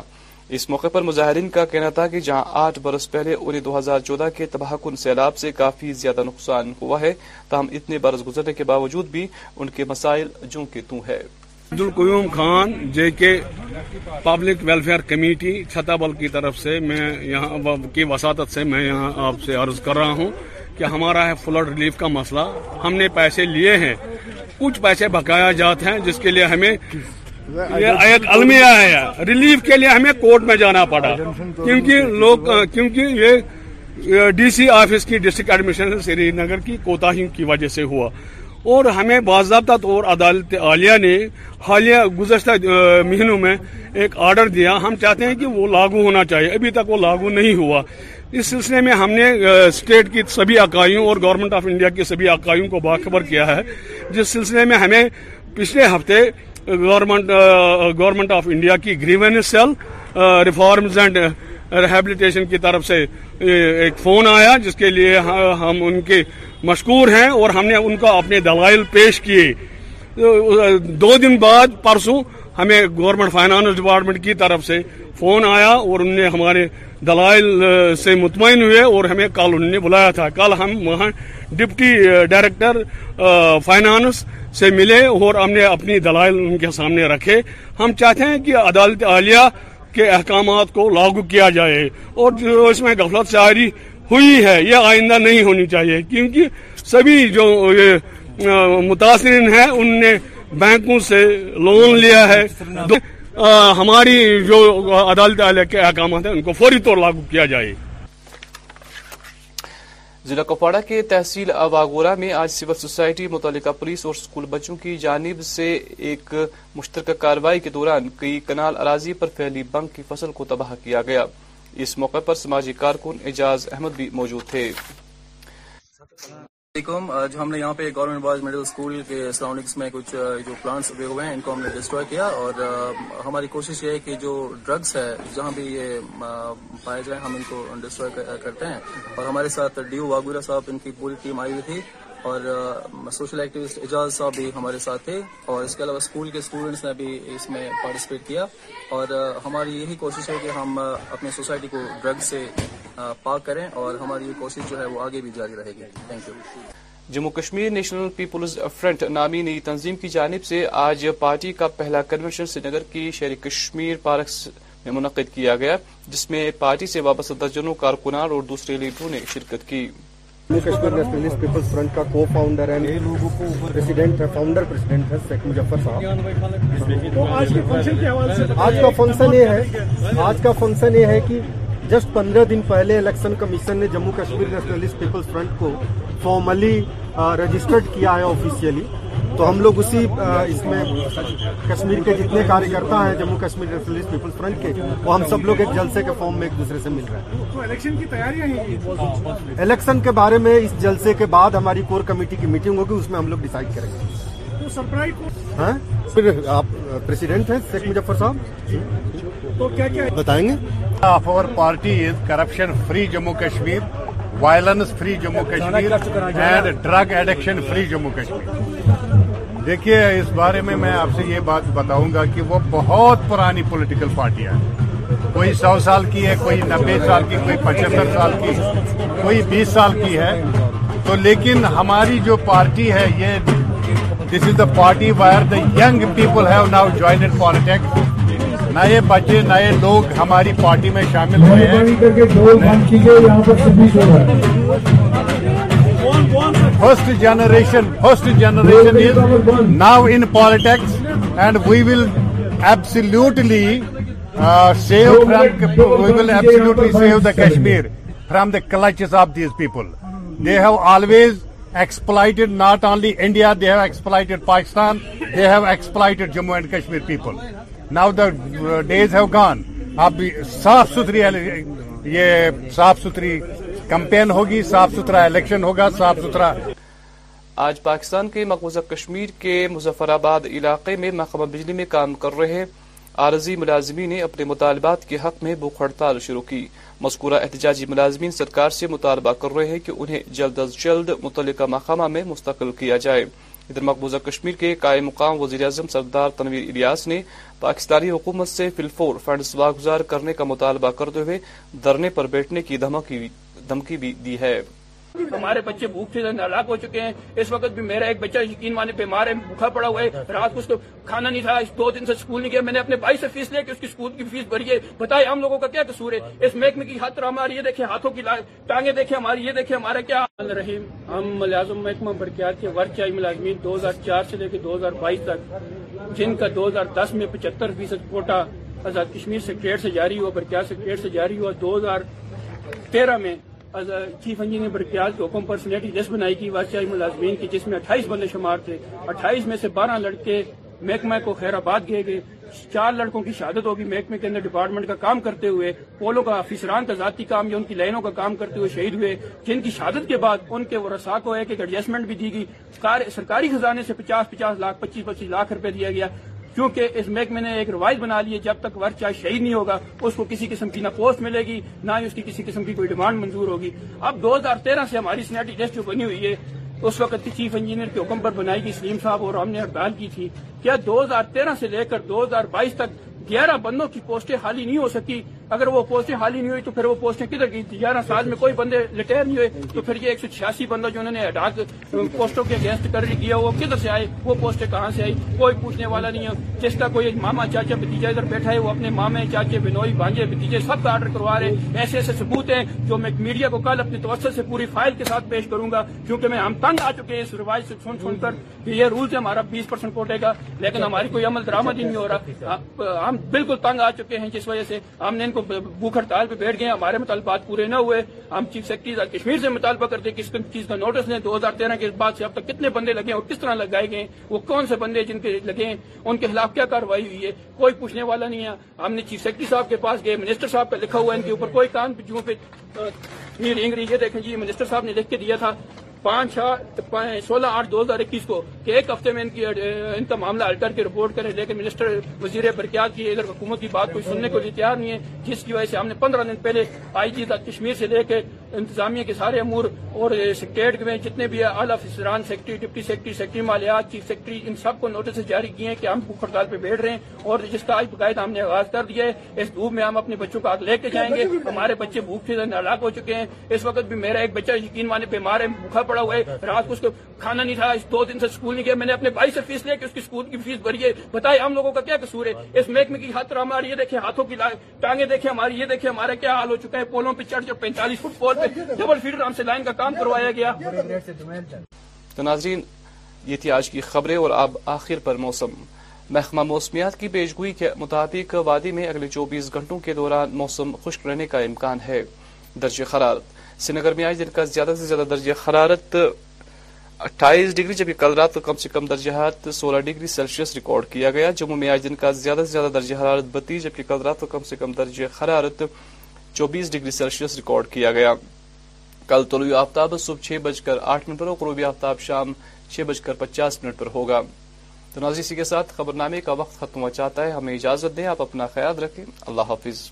اس موقع پر مظاہرین کا کہنا تھا کہ جہاں آٹھ برس پہلے انہیں دو ہزار چودہ کے تباہ کن سیلاب سے کافی زیادہ نقصان ہوا ہے تاہم اتنے برس گزرنے کے باوجود بھی ان کے مسائل تو ہے Alqayoom Khan J K public welfare committee Chattabal کی طرف سے میں یہاں کی وساطت سے میں یہاں آپ سے عرض کر رہا ہوں کہ ہمارا ہے فلڈ ریلیف کا مسئلہ ہم نے پیسے لیے ہیں کچھ پیسے بکایا جاتے ہیں جس کے لیے ہمیں ایک المیہ ہے ریلیف کے لیے ہمیں کورٹ میں جانا پڑا کیونکہ لوگ کیونکہ یہ ڈی سی آفس کی ڈسٹرکٹ ایڈمنسٹریشن سری نگر کی کوتا ہی کی وجہ سے ہوا اور ہمیں باضابطہ طور عدالت عالیہ نے حالیہ گزشتہ مہینوں میں ایک آرڈر دیا ہم چاہتے ہیں کہ وہ لاگو ہونا چاہیے ابھی تک وہ لاگو نہیں ہوا اس سلسلے میں ہم نے اسٹیٹ کی سبھی اکائیوں اور گورنمنٹ آف انڈیا کی سبھی اکائیوں کو باخبر کیا ہے جس سلسلے میں ہمیں پچھلے ہفتے گورنمنٹ گورنمنٹ آف انڈیا کی grievance cell reforms and rehabilitation کی طرف سے ایک فون آیا جس کے لیے ہم ان کے مشکور ہیں اور ہم نے ان کو اپنے دلائل پیش کیے دو دن بعد پرسوں ہمیں گورنمنٹ فائنانس ڈپارٹمنٹ کی طرف سے فون آیا اور ان نے ہمارے دلائل سے مطمئن ہوئے اور ہمیں کل انہوں نے بلایا تھا کل ہم وہاں ڈپٹی ڈائریکٹر فائنانس سے ملے اور ہم نے اپنی دلائل ان کے سامنے رکھے ہم چاہتے ہیں کہ عدالت عالیہ کے احکامات کو لاگو کیا جائے اور جو اس میں غفلت شاعری ہوئی ہے یہ آئندہ نہیں ہونی چاہیے کیونکہ سبھی جو متاثرین ہیں ان نے بینکوں سے لون لیا ہے ہماری جو عدالت احکامات ہیں ان کو فوری طور لاگو کیا جائے ضلع کپواڑہ کے تحصیل اواگورہ میں آج سول سوسائٹی متعلقہ پولیس اور اسکول بچوں کی جانب سے ایک مشترکہ کارروائی کے دوران کئی کنال اراضی پر پھیلی بنک کی فصل کو تباہ کیا گیا اس موقع پر سماجی کارکن اعجاز احمد بھی موجود تھے علیکم ہم نے یہاں پہ گورنمنٹ بوائز مڈل اسکول کے سراؤنڈنگس میں کچھ جو پلانٹس ہوئے ہیں ان کو ہم نے ڈسٹروائے کیا اور ہماری کوشش یہ ہے کہ جو ڈرگس ہے جہاں بھی یہ پائے جائیں ہم ان کو ڈسٹروائے کرتے ہیں اور ہمارے ساتھ ڈیو واگورا صاحب ان کی پوری ٹیم آئی ہوئی تھی اور سوشل ایکٹیویسٹ اجاز صاحب بھی ہمارے ساتھ تھے اور اس کے علاوہ اسکول کے اسٹوڈنٹس نے بھی اس میں پارٹیسپیٹ کیا اور ہماری یہی کوشش ہے کہ ہم اپنے سوسائٹی کو ڈرگ سے پاک کریں اور ہماری یہ کوشش جو ہے وہ آگے بھی جاری thank you Jammu Kashmir National People's Front نامی نئی تنظیم کی جانب سے آج پارٹی کا پہلا کنونشن سری نگر کی شہری کشمیر پارکس میں منعقد کیا گیا جس میں پارٹی سے وابستہ درجنوں کارکنان اور دوسرے لیڈروں نے شرکت کی Jammu Kashmir Nationalist People's Front کا کو فاؤنڈر ہے پریسیڈنٹ ہے فاؤنڈر پریسیڈنٹ ہے شیخ مجفر صاحب آج کا فنکشن یہ ہے آج کا فنکشن یہ ہے کہ جسٹ پندرہ دن پہلے الیکشن کمیشن نے Jammu Kashmir nationalist people's front کو فارملی رجسٹرڈ کیا ہے آفیشیلی تو ہم لوگ اسی اس میں کشمیر کے جتنے کار کرتا ہیں Jammu Kashmir Nationalist People's Front کے وہ ہم سب لوگ ایک جلسے کے فارم میں ایک دوسرے سے مل رہے ہیں الیکشن کی تیاری الیکشن کے بارے میں اس جلسے کے بعد ہماری کور کمیٹی کی میٹنگ ہوگی اس میں ہم لوگ ڈیسائیڈ کریں گے آپ پریسیڈنٹ ہیں شیخ مظفر صاحب بتائیں گے of our party is corruption free Jammu Kashmir violence free Jammu Kashmir and drug addiction free Jammu Kashmir دیکھیے اس بارے میں میں آپ سے یہ بات بتاؤں گا کہ وہ بہت پرانی پولیٹیکل پارٹیاں ہیں کوئی سو سال کی ہے کوئی نبے سال کی کوئی پچہتر سال کی کوئی بیس سال کی ہے تو لیکن ہماری جو پارٹی ہے یہ this is the party where the young people have now joined politics نئے بچے نئے لوگ ہماری پارٹی میں شامل ہوئے ہیں first generation first generation is now in politics and we will absolutely save from we will absolutely save the Kashmir from the clutches of these people they have always exploited not only India have exploited Pakistan they have exploited Jammu and Kashmir people the days have gone اب صاف صاف صاف صاف یہ campaign ہوگی election ہوگا آج پاکستان کے مقوضہ کشمیر کے آباد علاقے میں محکمہ بجلی میں کام کر رہے عارضی ملازمین نے اپنے مطالبات کے حق میں بھوک ہڑتال شروع کی مذکورہ احتجاجی ملازمین سرکار سے مطالبہ کر رہے ہیں کہ انہیں جلد از جلد متعلقہ محکمہ میں مستقل کیا جائے ادھر مقبوضہ کشمیر کے قائم مقام وزیر اعظم سردار تنویر الیاس نے پاکستانی حکومت سے فلفور فنڈز واگزار کرنے کا مطالبہ کرتے ہوئے دھرنے پر بیٹھنے کی دھمکی بھی دی ہے ہمارے بچے بھوک سے ہلاک ہو چکے ہیں اس وقت بھی میرا ایک بچہ یقین مانے بیمار ہے بھوکا پڑا ہوا ہے رات کو اس کو کھانا نہیں تھا دو دن سے اسکول نہیں گیا میں نے اپنے بھائی سے فیس لے کے اس کی اسکول کی فیس بھری ہے بتائے ہم لوگوں کا کیا قصور ہے اس محکمے کی ہاتھ ہماری یہ دیکھیں ہاتھوں کی ٹانگیں دیکھیں ہماری یہ دیکھیں ہمارا کیا رحیم ہم ملازم محکمہ برکیات ملازمین دو ہزار چار سے لے کے دو ہزار بائیس تک جن کا دو ہزار دس میں پچہتر فیصد کوٹا آزاد کشمیر سیکٹریٹ سے جاری ہوا برکیات سیکٹریٹ سے جاری ہوا دو ہزار تیرہ میں چیف انجینئر کے پر پرسنلٹی لسٹ بنائی کی وارچائی ملازمین کی جس میں اٹھائیس بندے شمار تھے اٹھائیس میں سے بارہ لڑکے محکمہ کو خیر آباد گئے گئے چار لڑکوں کی شہادت ہوگی محکمے کے اندر ڈپارٹمنٹ کا کام کرتے ہوئے پولو کا افسران کا ذاتی کام یا ان کی لائنوں کا کام کرتے ہوئے شہید ہوئے جن کی شہادت کے بعد ان کے ورسا کو ایک ایک ایڈجسٹمنٹ بھی دی گئی سرکاری خزانے سے پچاس پچاس لاکھ پچیس پچیس لاکھ روپے دیا گیا کیونکہ اس محکمے نے ایک روایت بنا لی ہے جب تک ورچہ شہید نہیں ہوگا اس کو کسی قسم کی نہ پوسٹ ملے گی نہ ہی اس کی کسی قسم کی کوئی ڈیمانڈ منظور ہوگی اب دو ہزار تیرہ سے ہماری سنٹی جو بنی ہوئی ہے اس وقت چیف انجینئر کے حکم پر بنائی گئی سلیم صاحب اور ہم نے ہڑتال کی تھی کیا دو ہزار تیرہ سے لے کر دو ہزار بائیس تک گیارہ بندوں کی پوسٹیں خالی نہیں ہو سکی اگر وہ پوسٹیں حالی نہیں ہوئی تو پھر وہ پوسٹیں کدھر کی گیارہ سال میں کوئی بندے ریٹائر نہیں ہوئے تو پھر یہ ایک سو چھیاسی بندہ جو انہوں نے پوسٹوں کے اگینسٹ کر کیا وہ کدھر سے آئے وہ پوسٹیں کہاں سے آئی کوئی پوچھنے والا نہیں ہے جس کا کوئی ماما چاچا بتیجا ادھر بیٹھا ہے وہ اپنے مامے چاچے بنوئی بانجے بتیجے سب کا آرڈر کروا رہے ایسے ایسے ثبوت ہیں جو میں میڈیا کو کل اپنی توسط سے پوری فائل کے ساتھ پیش کروں گا کیونکہ میں ہم تنگ آ چکے ہیں اس روایت سے سن سن کر کہ یہ ہے ہمارا بیس پرسینٹ کوٹے گا لیکن ہماری کوئی عمل درآمد نہیں ہو رہا ہم بالکل تنگ آ چکے ہیں جس وجہ سے ہم نے ان کو بھوک ہڑتال پہ بیٹھ گئے ہمارے مطالبات پورے نہ ہوئے ہم چیف سیکرٹری کشمیر سے مطالبہ کرتے کس چیز کا نوٹس لیں دو ہزار تیرہ کے بعد سے اب تک کتنے بندے لگے ہیں اور کس طرح لگائے گئے وہ کون سے بندے جن کے لگے ان کے خلاف کیا کاروائی ہوئی ہے کوئی پوچھنے والا نہیں ہے ہم نے چیف سیکٹری صاحب کے پاس گئے منسٹر صاحب کا لکھا ہوا ہے ان کے اوپر کوئی کان جو پہ لینگ رہی یہ دیکھیں جی منسٹر صاحب نے لکھ کے دیا تھا پانچ سولہ آٹھ دو ہزار اکیس کو کہ ایک ہفتے میں ان کا معاملہ ہل کر کے رپورٹ کریں لیکن منسٹر وزیر برکیات کی ادھر حکومت کی بات کوئی سننے کو لیے تیار نہیں ہے جس کی وجہ سے ہم نے پندرہ دن پہلے آئی جی تک کشمیر سے لے کے انتظامیہ کے سارے امور اور سکیٹ میں جتنے بھی افسران سیکٹری ڈپٹی سیکٹری سیکٹری مالیات چیف سیکٹری ان سب کو نوٹس جاری کیے ہیں کہ ہم بھوک ہڑتال پہ بیٹھ رہے ہیں اور جس کا آج ہم نے آغاز کر دیا ہے اس دھوپ میں ہم اپنے بچوں کو آگ لے کے جائیں گے ہمارے بچے بھوک سے ہلاک ہو چکے ہیں اس وقت بھی میرا ایک بچہ یقین مانے بیمار ہے بھوکھا پڑا رات کو اس کو کھانا نہیں تھا دو دن سے اسکول نہیں گیا میں نے اپنے بھائی سے فیس لیا اس کی اسکول کی فیس بھری ہے بتائے ہم لوگوں کا کیا قصور ہے اس محکمے کی ہاتھ ہمارے یہ دیکھیں ہاتھوں کی ٹانگیں دیکھیں ہمارے یہ دیکھیں ہمارے کیا حال ہو چکا ہے پولوں پہ چڑھ جو پینتالیس فٹ پول ڈبل فیڈر ہم سے لائن کا کام کروایا گیا تو ناظرین یہ تھی آج کی خبریں اور اب آخر پر موسم محکمہ موسمیات کی پیشگوئی کے مطابق وادی میں اگلے چوبیس گھنٹوں کے دوران موسم خشک رہنے کا امکان ہے درج حرارت سری نگر میں اٹھائیس ڈگری جبکہ کل رات کو کم درجہ حرارت سولہ ڈگری سیلسیس ریکارڈ کیا گیا جموں میں آج دن کا زیادہ سے زیادہ درجہ حرارت بتیس جبکہ کل رات کو کم سے کم درجہ حرارت چوبیس ڈگری سیلسیس ریکارڈ کیا گیا کل طلوع آفتاب صبح چھ بج کر آٹھ منٹ پر غروبی آفتاب شام چھ بج کر پچاس منٹ پر ہوگا تو کے ساتھ خبر کا وقت چاہتا ہے ہمیں اجازت دیں آپ اپنا خیال رکھیں اللہ حافظ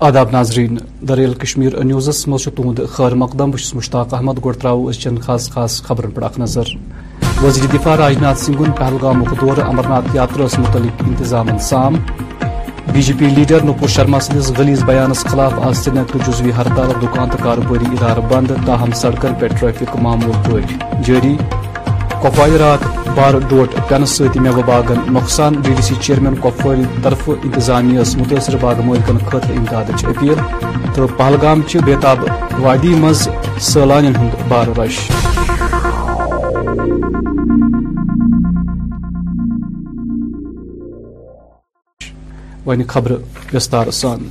آداب ناظرین دریل کشمیر نیوزس نیوز تہد خیر مقدم بھس مشتاق احمد گڑ ترو اچھے خاص خاص خبرن پہ اخ نظر وزیر دفاع راج ناتھ سنگھن پہلگام دور امراتھ یاتراس متعلق انتظام سام B J P leader Nupur Sharma سندس غلیز بیانس خلاف آج سری نگر جزوی ہڑتال دکان تو کاروباری ادارہ بند تاہم سڑکن پہ ٹریفک معمول پہ جاری بار ڈوٹ باغن نقصان D D C chairman Kupwara طرف انتظامیہ متاثر باغ مالکن خطر امداد اپیل تو پہلگامچہ بیتاب وادی مز ہند بار سان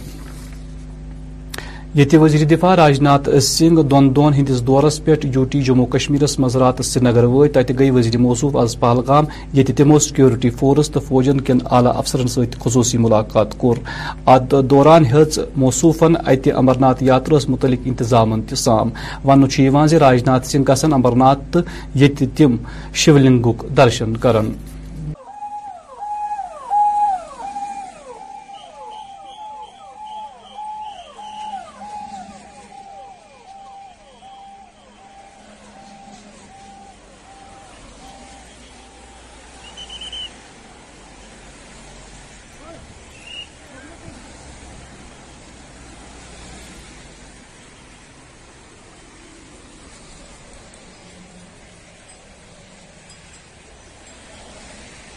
یہ وزیر دفاع راج ناتھ سنگھ دون ہندس دورس پو ٹی جموں كشمیر كر رات سری نگر وے وزیر موصوف از پہلگام یتہ تمو سکیورٹی فورس تو فوجن کن اعلیٰ افسرن ست خصوصی ملاقات کور ات دوران ہيت موصوفن ات امرنات یاترا یس متعلق انتظام تنہوں ذی راج ناتھ سنگھ گسن امرناتھ تو یت تم شول درشن کرن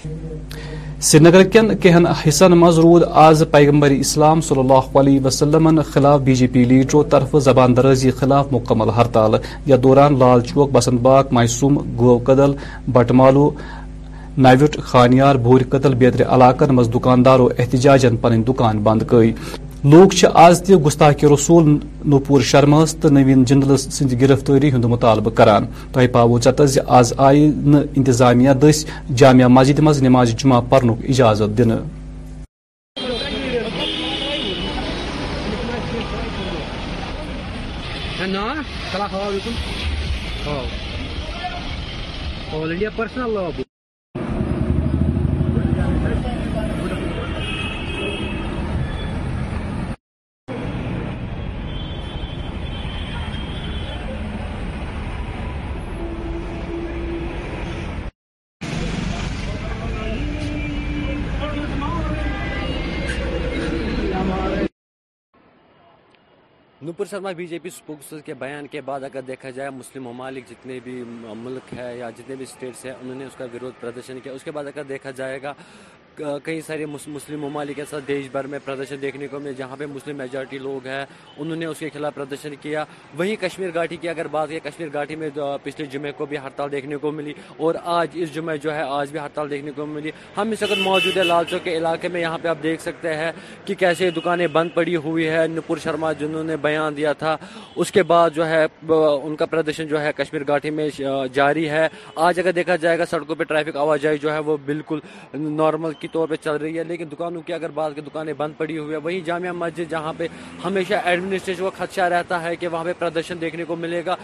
سری سرینگر کن حصین من رود آز پیغمبر اسلام صلی اللہ علیہ وسلم خلاف بی جے پی لیڈرو طرف زبان درازی خلاف مکمل ہڑتال یتھ دوران لال چوک بسن باغ مایسوم گو کدل مالو نوٹ خانیار بور کدل بیتر علاقن مز دکانداروں احتجاجن پن دکان بند گئی لوگ آز تہ گستاخ رسول نوپور شرماس تو نوین جندل سند گرفتاری ہند مطالبہ کران تہ پاو چتس آز آئی نیتامہ دس جامعہ مسجد مز نماز جمعہ پرن اجازت دن All India Personal Nupur Sharma B J P spokes کے بیان کے بعد اگر دیکھا جائے مسلم ممالک جتنے بھی ملک ہے یا جتنے بھی اسٹیٹس ہیں انہوں نے اس کا کیا اس کے بعد اگر دیکھا جائے گا کئی سارے مسلم ممالک دیش بھر میں پردرشن میجارٹی لوگ ہیں انہوں نے اس کے خلاف پردرشن کیا وہیں کشمیر گاٹی کی اگر بات ہے کشمیر گھاٹی میں پچھلے جمعے کو بھی ہڑتال دیکھنے کو ملی اور آج اس جمعے جو ہے آج بھی ہڑتال دیکھنے کو ملی ہم اس وقت موجود ہے لال چوک کے علاقے میں یہاں پہ آپ دیکھ سکتے ہیں کہ کیسے دکانیں بند پڑی ہوئی ہے نپور شرما جنہوں نے بیان دیا تھا اس کے بعد جو ہے ان کا پردرشن جو ہے کشمیر گھاٹی میں جاری ہے آج اگر دیکھا جائے گا سڑکوں پہ ٹریفک آوا جائی جو ہے وہ بالکل نارمل کی طور پہ چل رہی ہے لیکن دکانوں کی اگر بعض کی دکانیں بند پڑی ہوئی ہے وہیں جامعہ مسجد جہاں پہ ہمیشہ ایڈمنسٹریشن کا خدشہ رہتا ہے کہ وہاں پہ پردرشن دیکھنے کو ملے گا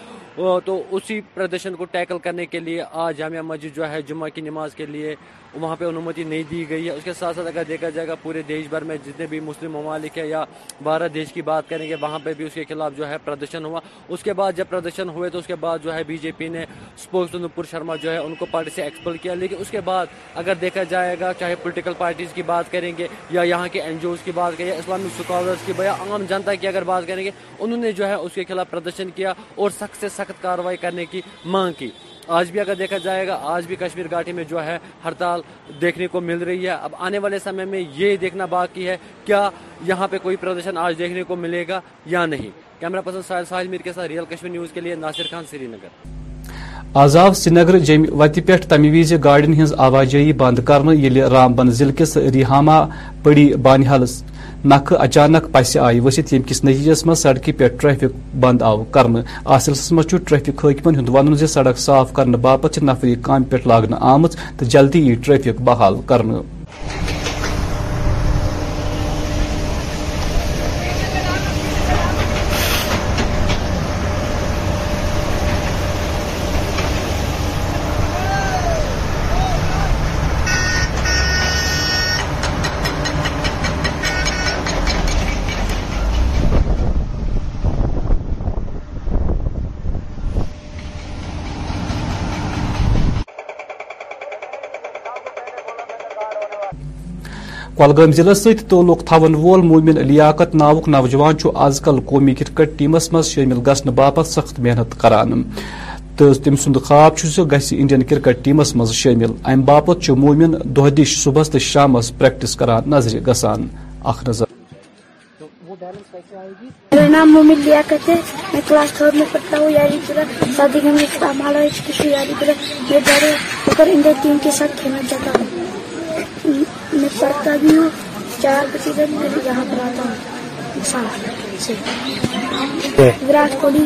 تو اسی پردرشن کو ٹیکل کرنے کے لیے آج جامعہ مسجد جو ہے جمعہ کی نماز کے لیے وہاں پہ انمتی نہیں دی گئی ہے اس کے ساتھ ساتھ اگر دیکھا جائے گا پورے دیش بھر میں جتنے بھی مسلم ممالک ہیں یا بھارت دیش کی بات کریں گے وہاں پہ بھی اس کے خلاف جو ہے پردرشن ہوا اس کے بعد جب پردرشن ہوئے تو اس کے بعد جو ہے بی جے پی نے اسپوکس نپور شرما جو ہے ان کو پارٹی سے ایکسپل کیا لیکن اس کے بعد اگر دیکھا جائے گا چاہے پولیٹیکل پارٹیز کی بات کریں گے یا یہاں کے این جی اوز کی بات کریں یا اسلامک اسکالرس کی یا عام جنتا کی اگر بات کریں گے انہوں نے جو ہے اس کے خلاف پردرشن کیا اور سخت سے سخت کارروائی کرنے کی مانگ کی آج بھی اگر دیکھا جائے گا آج بھی کشمیر گاٹی میں جو ہے ہڑتال دیکھنے کو مل رہی ہے اب آنے والے میں یہ دیکھنا باقی ہے کیا یہاں پہ کوئی پردرشن آج دیکھنے کو ملے گا یا نہیں کیمرہ پرسن ساحل میر کے ساتھ ریئل کشمیر نیوز کے لیے ناصر خان سری نگر آزاد سری نگر وتی پیٹ تمیویز گاڑی ہزار آوازی بند کرنا رام بن ضلع کے ریحاما پڑی بانہ نکھہ اچانک پسہ آئی ورست یم کس نتیجس من پہ ٹریفک بند آو كر سلسلس منچ ٹریفک خاقم ہند ون كے سڑک صاف کرنے باپت نفری کام پہ لا آمت تو جلدی یہ ٹریفک بحال کرنے کلگام ضلع سۭتۍ تعلق تھاون وول مومن لیاقت ناوک نوجوان چھُ آز کل قومی کرکٹ ٹیمس منٛز شٲمل گژھنہٕ باپتھ سخت محنت کران تہٕ تٔمۍ سُنٛد خواب چھُ زِ گژھِ انڈین کرکٹ ٹیمس منٛز شٲمل امہِ باپتھ چھُ مومن دۄہ دِش صبحس تہٕ شامس پریکٹس کران نظرِ گژھان اکھ نظر میرا نام مومن لیاقت ہے میں کلاس تھرڈ میں پڑھتا ہوں یاری پورا شادی گھر میں یاری پورہ میں ڈر ہوں انڈیا ٹیم کے ساتھ کھیلنا چاہتا ہوں پڑھتا بھی ہوں چار بجے تک میں یہاں پر آتا ہوں جی۔ وراٹ کوہلی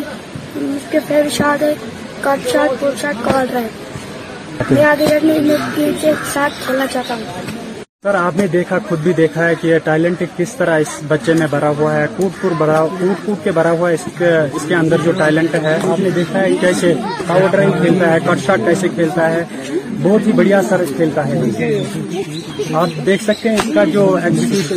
اس کے فیور شاد ہے کٹ شاد پور شاد کال رہے میں آگے جانے ساتھ کھیلنا چاہتا ہوں سر آپ نے دیکھا خود بھی دیکھا ہے کہ یہ ٹیلنٹ کس طرح اس بچے میں بھرا ہوا ہے کوٹ بھرا کوٹ کوٹ کے بھرا ہوا ہے اس کے اندر جو ٹیلنٹ ہے آپ نے دیکھا ہے کیسے پاور ڈرائنگ کھیلتا ہے کٹ شاٹ کیسے کھیلتا ہے بہت ہی بڑھیا سر کھیلتا ہے آپ دیکھ سکتے ہیں اس کا جو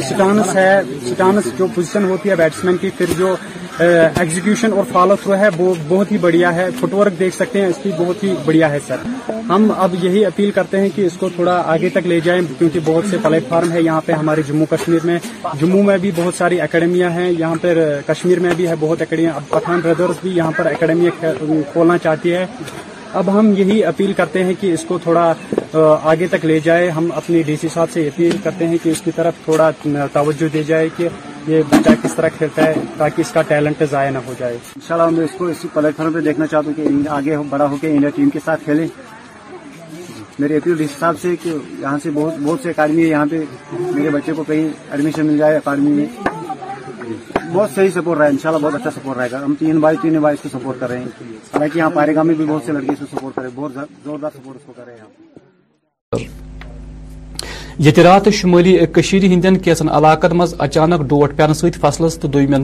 سٹانس ہے سٹانس جو پوزیشن ہوتی ہے بیٹسمین کی پھر جو ایگزیکیوشن اور فالو تھرو ہے وہ بہت ہی بڑھیا ہے فٹ ورک دیکھ سکتے ہیں اس کی بہت ہی بڑھیا ہے سر ہم اب یہی اپیل کرتے ہیں کہ اس کو تھوڑا آگے تک لے جائیں کیونکہ بہت سے پلیٹ فارم ہے یہاں پہ ہمارے جموں کشمیر میں جموں میں بھی بہت ساری اکیڈمیاں ہیں یہاں پہ کشمیر میں بھی ہے بہت اکیڈمیاں اب پٹھان بردرس بھی یہاں پر اکیڈمیاں کھولنا چاہتی ہے اب ہم یہی اپیل کرتے ہیں کہ اس کو تھوڑا آگے تک لے جائے ہم اپنے ڈی سی صاحب سے اپیل کرتے ہیں کہ اس کی طرف تھوڑا توجہ دی جائے کہ یہ بچہ کس طرح کھیلتا ہے تاکہ اس کا ٹیلنٹ ضائع نہ ہو جائے انشاءاللہ شاء اللہ میں اس کو پہ دیکھنا چاہتا ہوں کہ آگے بڑا ہو کے انڈیا ٹیم کے ساتھ کھیلیں میرے اپیل حساب سے کہ یہاں سے بہت سے اکاڈمی ہے یہاں پہ میرے بچے کو کہیں ایڈمیشن مل جائے اکاڈمی میں بہت صحیح سپورٹ رہا ہے انشاءاللہ بہت اچھا سپورٹ رہے گا ہم تین بائی تین بائی اس کو سپورٹ کر رہے ہیں حالانکہ یہاں پارے گاہ میں بھی بہت سے لڑکی اس کو سپورٹ کر رہے ہیں بہت زوردار سپورٹ اس کو کر رہے ہیں یہ رات شمالی کشیر ہندین کیسن علاقن مز اچانک ڈوٹ پین ست فصلس تو دومین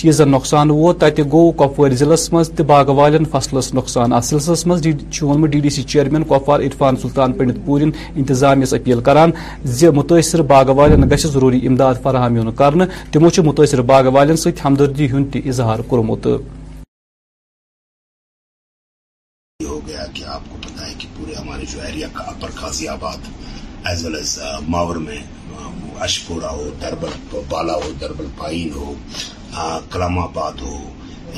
چیزن نقصان ووت تتہ گو کپوار ضلعس مز تہ باغ والن فصلس نقصان ات سلسلس مز ونمت D D C chairman Kupwara Irfan Sultan Pandit پورین انتظامیس اپیل کران زِ متٲثر باغ والن گژھِ ضروٗری اِمداد فراہم یُن کرنہٕ تِمو چھُ مُتٲثر باغ والٮ۪ن سۭتۍ ہمدردی ہُنٛد تہِ اظہار کوٚرمُت ہمارے جو ایریا کا اپر خاصی آباد ایز ویل ایز ماور میں اشپورا ہو دربل بالا ہو دربل پائن ہو کلام آباد ہو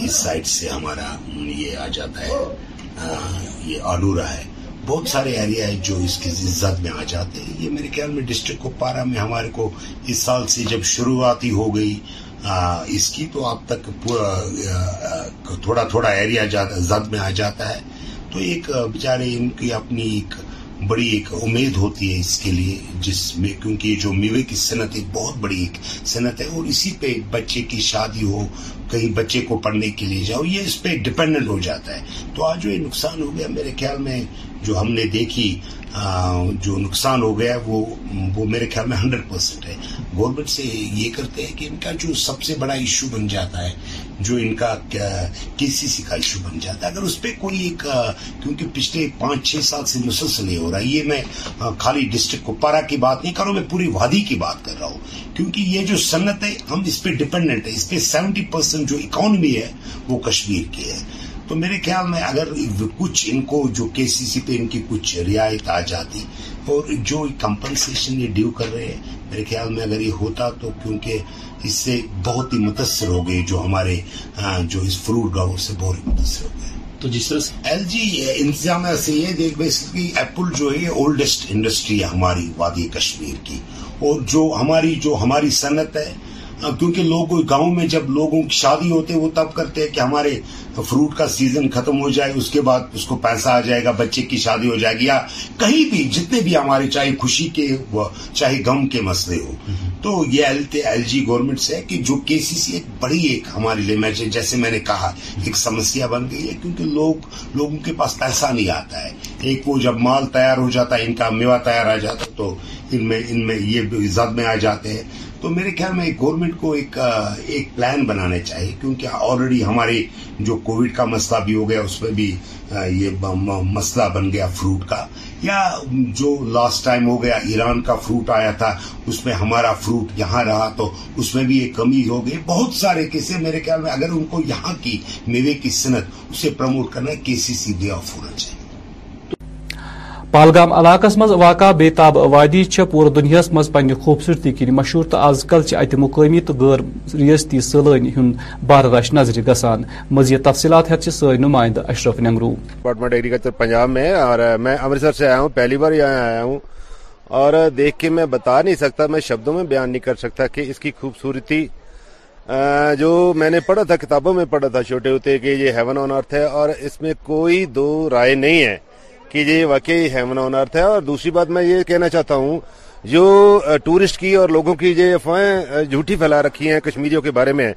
اس سائڈ سے ہمارا یہ آ جاتا ہے یہ آلورا ہے بہت سارے ایریا ہے جو اس کی زد میں آ جاتے ہیں یہ میرے خیال میں ڈسٹرکٹ کپوارا میں ہمارے کو اس سال سے جب شروعاتی ہو گئی اس کی تو اب تک پورا تھوڑا تھوڑا ایریا زد میں آ جاتا ہے تو ایک بےچارے ان کی اپنی ایک بڑی ایک امید ہوتی ہے اس کے لیے جس میں کیونکہ جو میوے کی صنعت ایک بہت بڑی ایک صنعت ہے اور اسی پہ بچے کی شادی ہو کہیں بچے کو پڑھنے کے لیے جاؤ یہ اس پہ ڈپینڈنٹ ہو جاتا ہے تو آج جو یہ نقصان ہو گیا میرے خیال میں جو ہم نے دیکھی جو نقصان ہو گیا وہ وہ میرے خیال میں ہنڈریڈ پرسینٹ ہے گورنمنٹ سے یہ کرتے ہیں کہ ان کا جو سب سے بڑا ایشو بن جاتا ہے جو ان کا کے سی سی کا ایشو بن جاتا ہے اگر اس پہ کوئی ایک کیونکہ پچھلے پانچ چھ سال سے مسلسل نہیں ہو رہا یہ میں خالی ڈسٹرکٹ کپوارا کی بات نہیں کر رہا ہوں میں پوری وادی کی بات کر رہا ہوں کیونکہ یہ جو صنعت ہے ہم اس پہ ڈپینڈنٹ ہے اس پہ سیونٹی پرسینٹ جو اکانمی ہے وہ کشمیر کی ہے تو میرے خیال میں اگر کچھ ان کو جو کے سی سی پہ ان کی کچھ رعایت آ جاتی اور جو کمپنسیشن یہ ڈیو کر رہے ہیں میرے خیال میں اگر یہ ہوتا تو کیونکہ اس سے بہت ہی متاثر ہو گئی جو ہمارے جو اس فروٹ گاؤں سے بہت ہی متاثر ہو گئے تو جس طرح ایل جی انتظام سے یہ دیکھ بھائی ایپل جو ہے یہ اولڈسٹ انڈسٹری ہے ہماری وادی کشمیر کی اور جو ہماری جو ہماری صنعت ہے کیونکہ لوگ گاؤں میں جب لوگوں کی شادی ہوتے وہ تب کرتے ہیں کہ ہمارے فروٹ کا سیزن ختم ہو جائے اس کے بعد اس کو پیسہ آ جائے گا بچے کی شادی ہو جائے گی یا کہیں بھی جتنے بھی ہمارے چاہے خوشی کے چاہے غم کے مسئلے ہو تو یہ ایل جی گورنمنٹ سے ہے کہ جو کے سی سی ایک بڑی ایک ہمارے لیے میچ جیسے میں نے کہا ایک سمسیا بن گئی ہے کیونکہ لوگ لوگوں کے پاس پیسہ نہیں آتا ہے ایک وہ جب مال تیار ہو جاتا ہے ان کا میوہ تیار آ جاتا ہے تو یہ میں آ جاتے ہیں تو میرے خیال میں گورنمنٹ کو ایک پلان بنانے چاہیے کیونکہ آلریڈی ہمارے جو کووڈ کا مسئلہ بھی ہو گیا اس میں بھی یہ مسئلہ بن گیا فروٹ کا یا جو لاسٹ ٹائم ہو گیا ایران کا فروٹ آیا تھا اس میں ہمارا فروٹ یہاں رہا تو اس میں بھی یہ کمی ہو گئی بہت سارے کیسے میرے خیال میں اگر ان کو یہاں کی میوے کی صنعت اسے پرموٹ کرنا کے سی سی آف ہونا چاہیے پہلگام علاقہ مز واقع بے تاب آبادیچ پور دنیا مز پنہ خوبصورتی کن مشہور تو آز کل ات مقامی تو غیر ریاستی سلانی ہند بار رش نظر گسان مزید تفصیلات ہر چیز سر نمائندہ اشرف نحرو ڈپارٹمنٹ ایگریکلچر پنجاب میں اور میں امرتسر سے آیا ہوں پہلی بار یہاں آیا ہوں اور دیکھ کے میں بتا نہیں سکتا میں شبدوں میں بیان نہیں کر سکتا کہ اس کی خوبصورتی جو میں نے پڑھا تھا کتابوں میں پڑھا تھا چھوٹے ہوتے کہ یہ ہیون آن ارتھ ہے اور اس میں کوئی دو رائے نہیں ہے کہ یہ واقعی ہیمن آن ارتھ ہے اور دوسری بات میں یہ کہنا چاہتا ہوں جو ٹورسٹ کی اور لوگوں کی یہ افواہیں جھوٹی پھیلا رکھی ہیں کشمیریوں کے بارے میں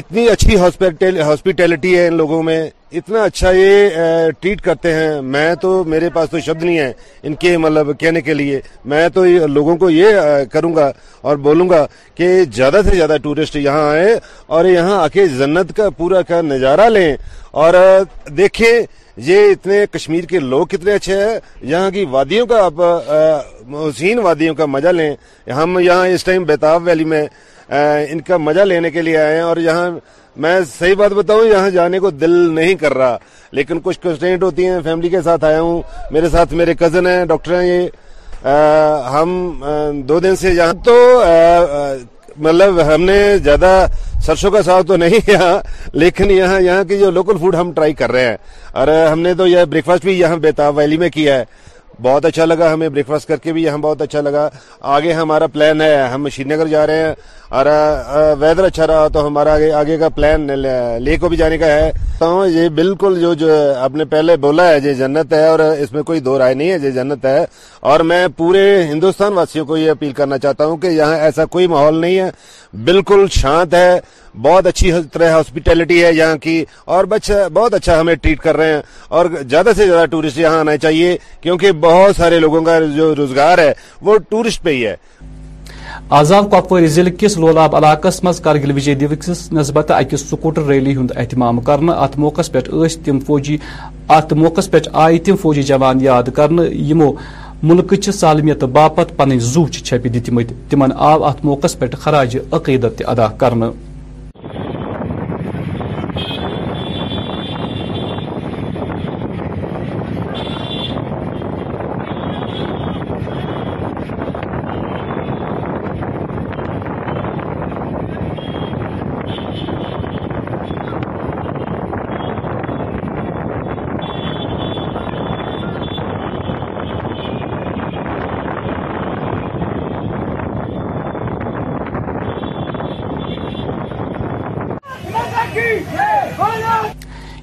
اتنی اچھی ہاسپٹیلٹی ہے ان لوگوں میں اتنا اچھا یہ ٹریٹ کرتے ہیں میں تو میرے پاس تو شبد نہیں ہے ان کے مطلب کہنے کے لیے میں تو لوگوں کو یہ کروں گا اور بولوں گا کہ زیادہ سے زیادہ ٹورسٹ یہاں آئے اور یہاں آ کے جنت کا پورا کا نظارہ لیں اور دیکھیں یہ اتنے کشمیر کے لوگ کتنے اچھے ہیں یہاں کی وادیوں کا آپ حسین وادیوں کا مزہ لیں ہم یہاں اس ٹائم بیتاب ویلی میں ان کا مزہ لینے کے لیے آئے ہیں اور یہاں میں صحیح بات بتاؤں یہاں جانے کو دل نہیں کر رہا لیکن کچھ کنسٹینٹ ہوتی ہیں فیملی کے ساتھ آیا ہوں میرے ساتھ میرے کزن ہیں ڈاکٹر ہیں یہ ہم دو دن سے یہاں تو مطلب ہم نے زیادہ سرسوں کا ساگ تو نہیں یہاں لیکن یہاں یہاں کی جو لوکل فوڈ ہم ٹرائی کر رہے ہیں اور ہم نے تو یہ بریک فاسٹ بھی یہاں بیتاب ویلی میں کیا ہے بہت اچھا لگا ہمیں بریک فاسٹ کر کے بھی یہاں بہت اچھا لگا آگے ہمارا پلان ہے ہم شری نگر جا رہے ہیں اور ویدر اچھا رہا تو ہمارا آگے کا پلان لے کو بھی جانے کا ہے ہاں، یہ بالکل جو آپ نے پہلے بولا ہے یہ جنت ہے اور اس میں کوئی دو رائے نہیں ہے یہ جنت ہے اور میں پورے ہندوستان واسیوں کو یہ اپیل کرنا چاہتا ہوں کہ یہاں ایسا کوئی ماحول نہیں ہے بالکل شانت ہے بہت اچھی طرح ہاسپٹیلٹی ہے یہاں کی اور بہت اچھا ہمیں ٹریٹ کر رہے ہیں اور زیادہ سے زیادہ ٹورسٹ یہاں آنا چاہیے کیونکہ بہت سارے لوگوں کا جو روزگار ہے وہ ٹورسٹ پہ ہی ہے آزاد کپوری ضلع کس لولاب علاقہ مز کرگل وجے دوکس نسبت اکس سکوٹر ریلی ہند اہتمام کرنا موقع پہ آئے تم فوجی جوان یاد کرنے ملک سالمیت باپت پن زو چھپہ دت مت آو ات موقع پہ خراج عقیدت تہ ادا کر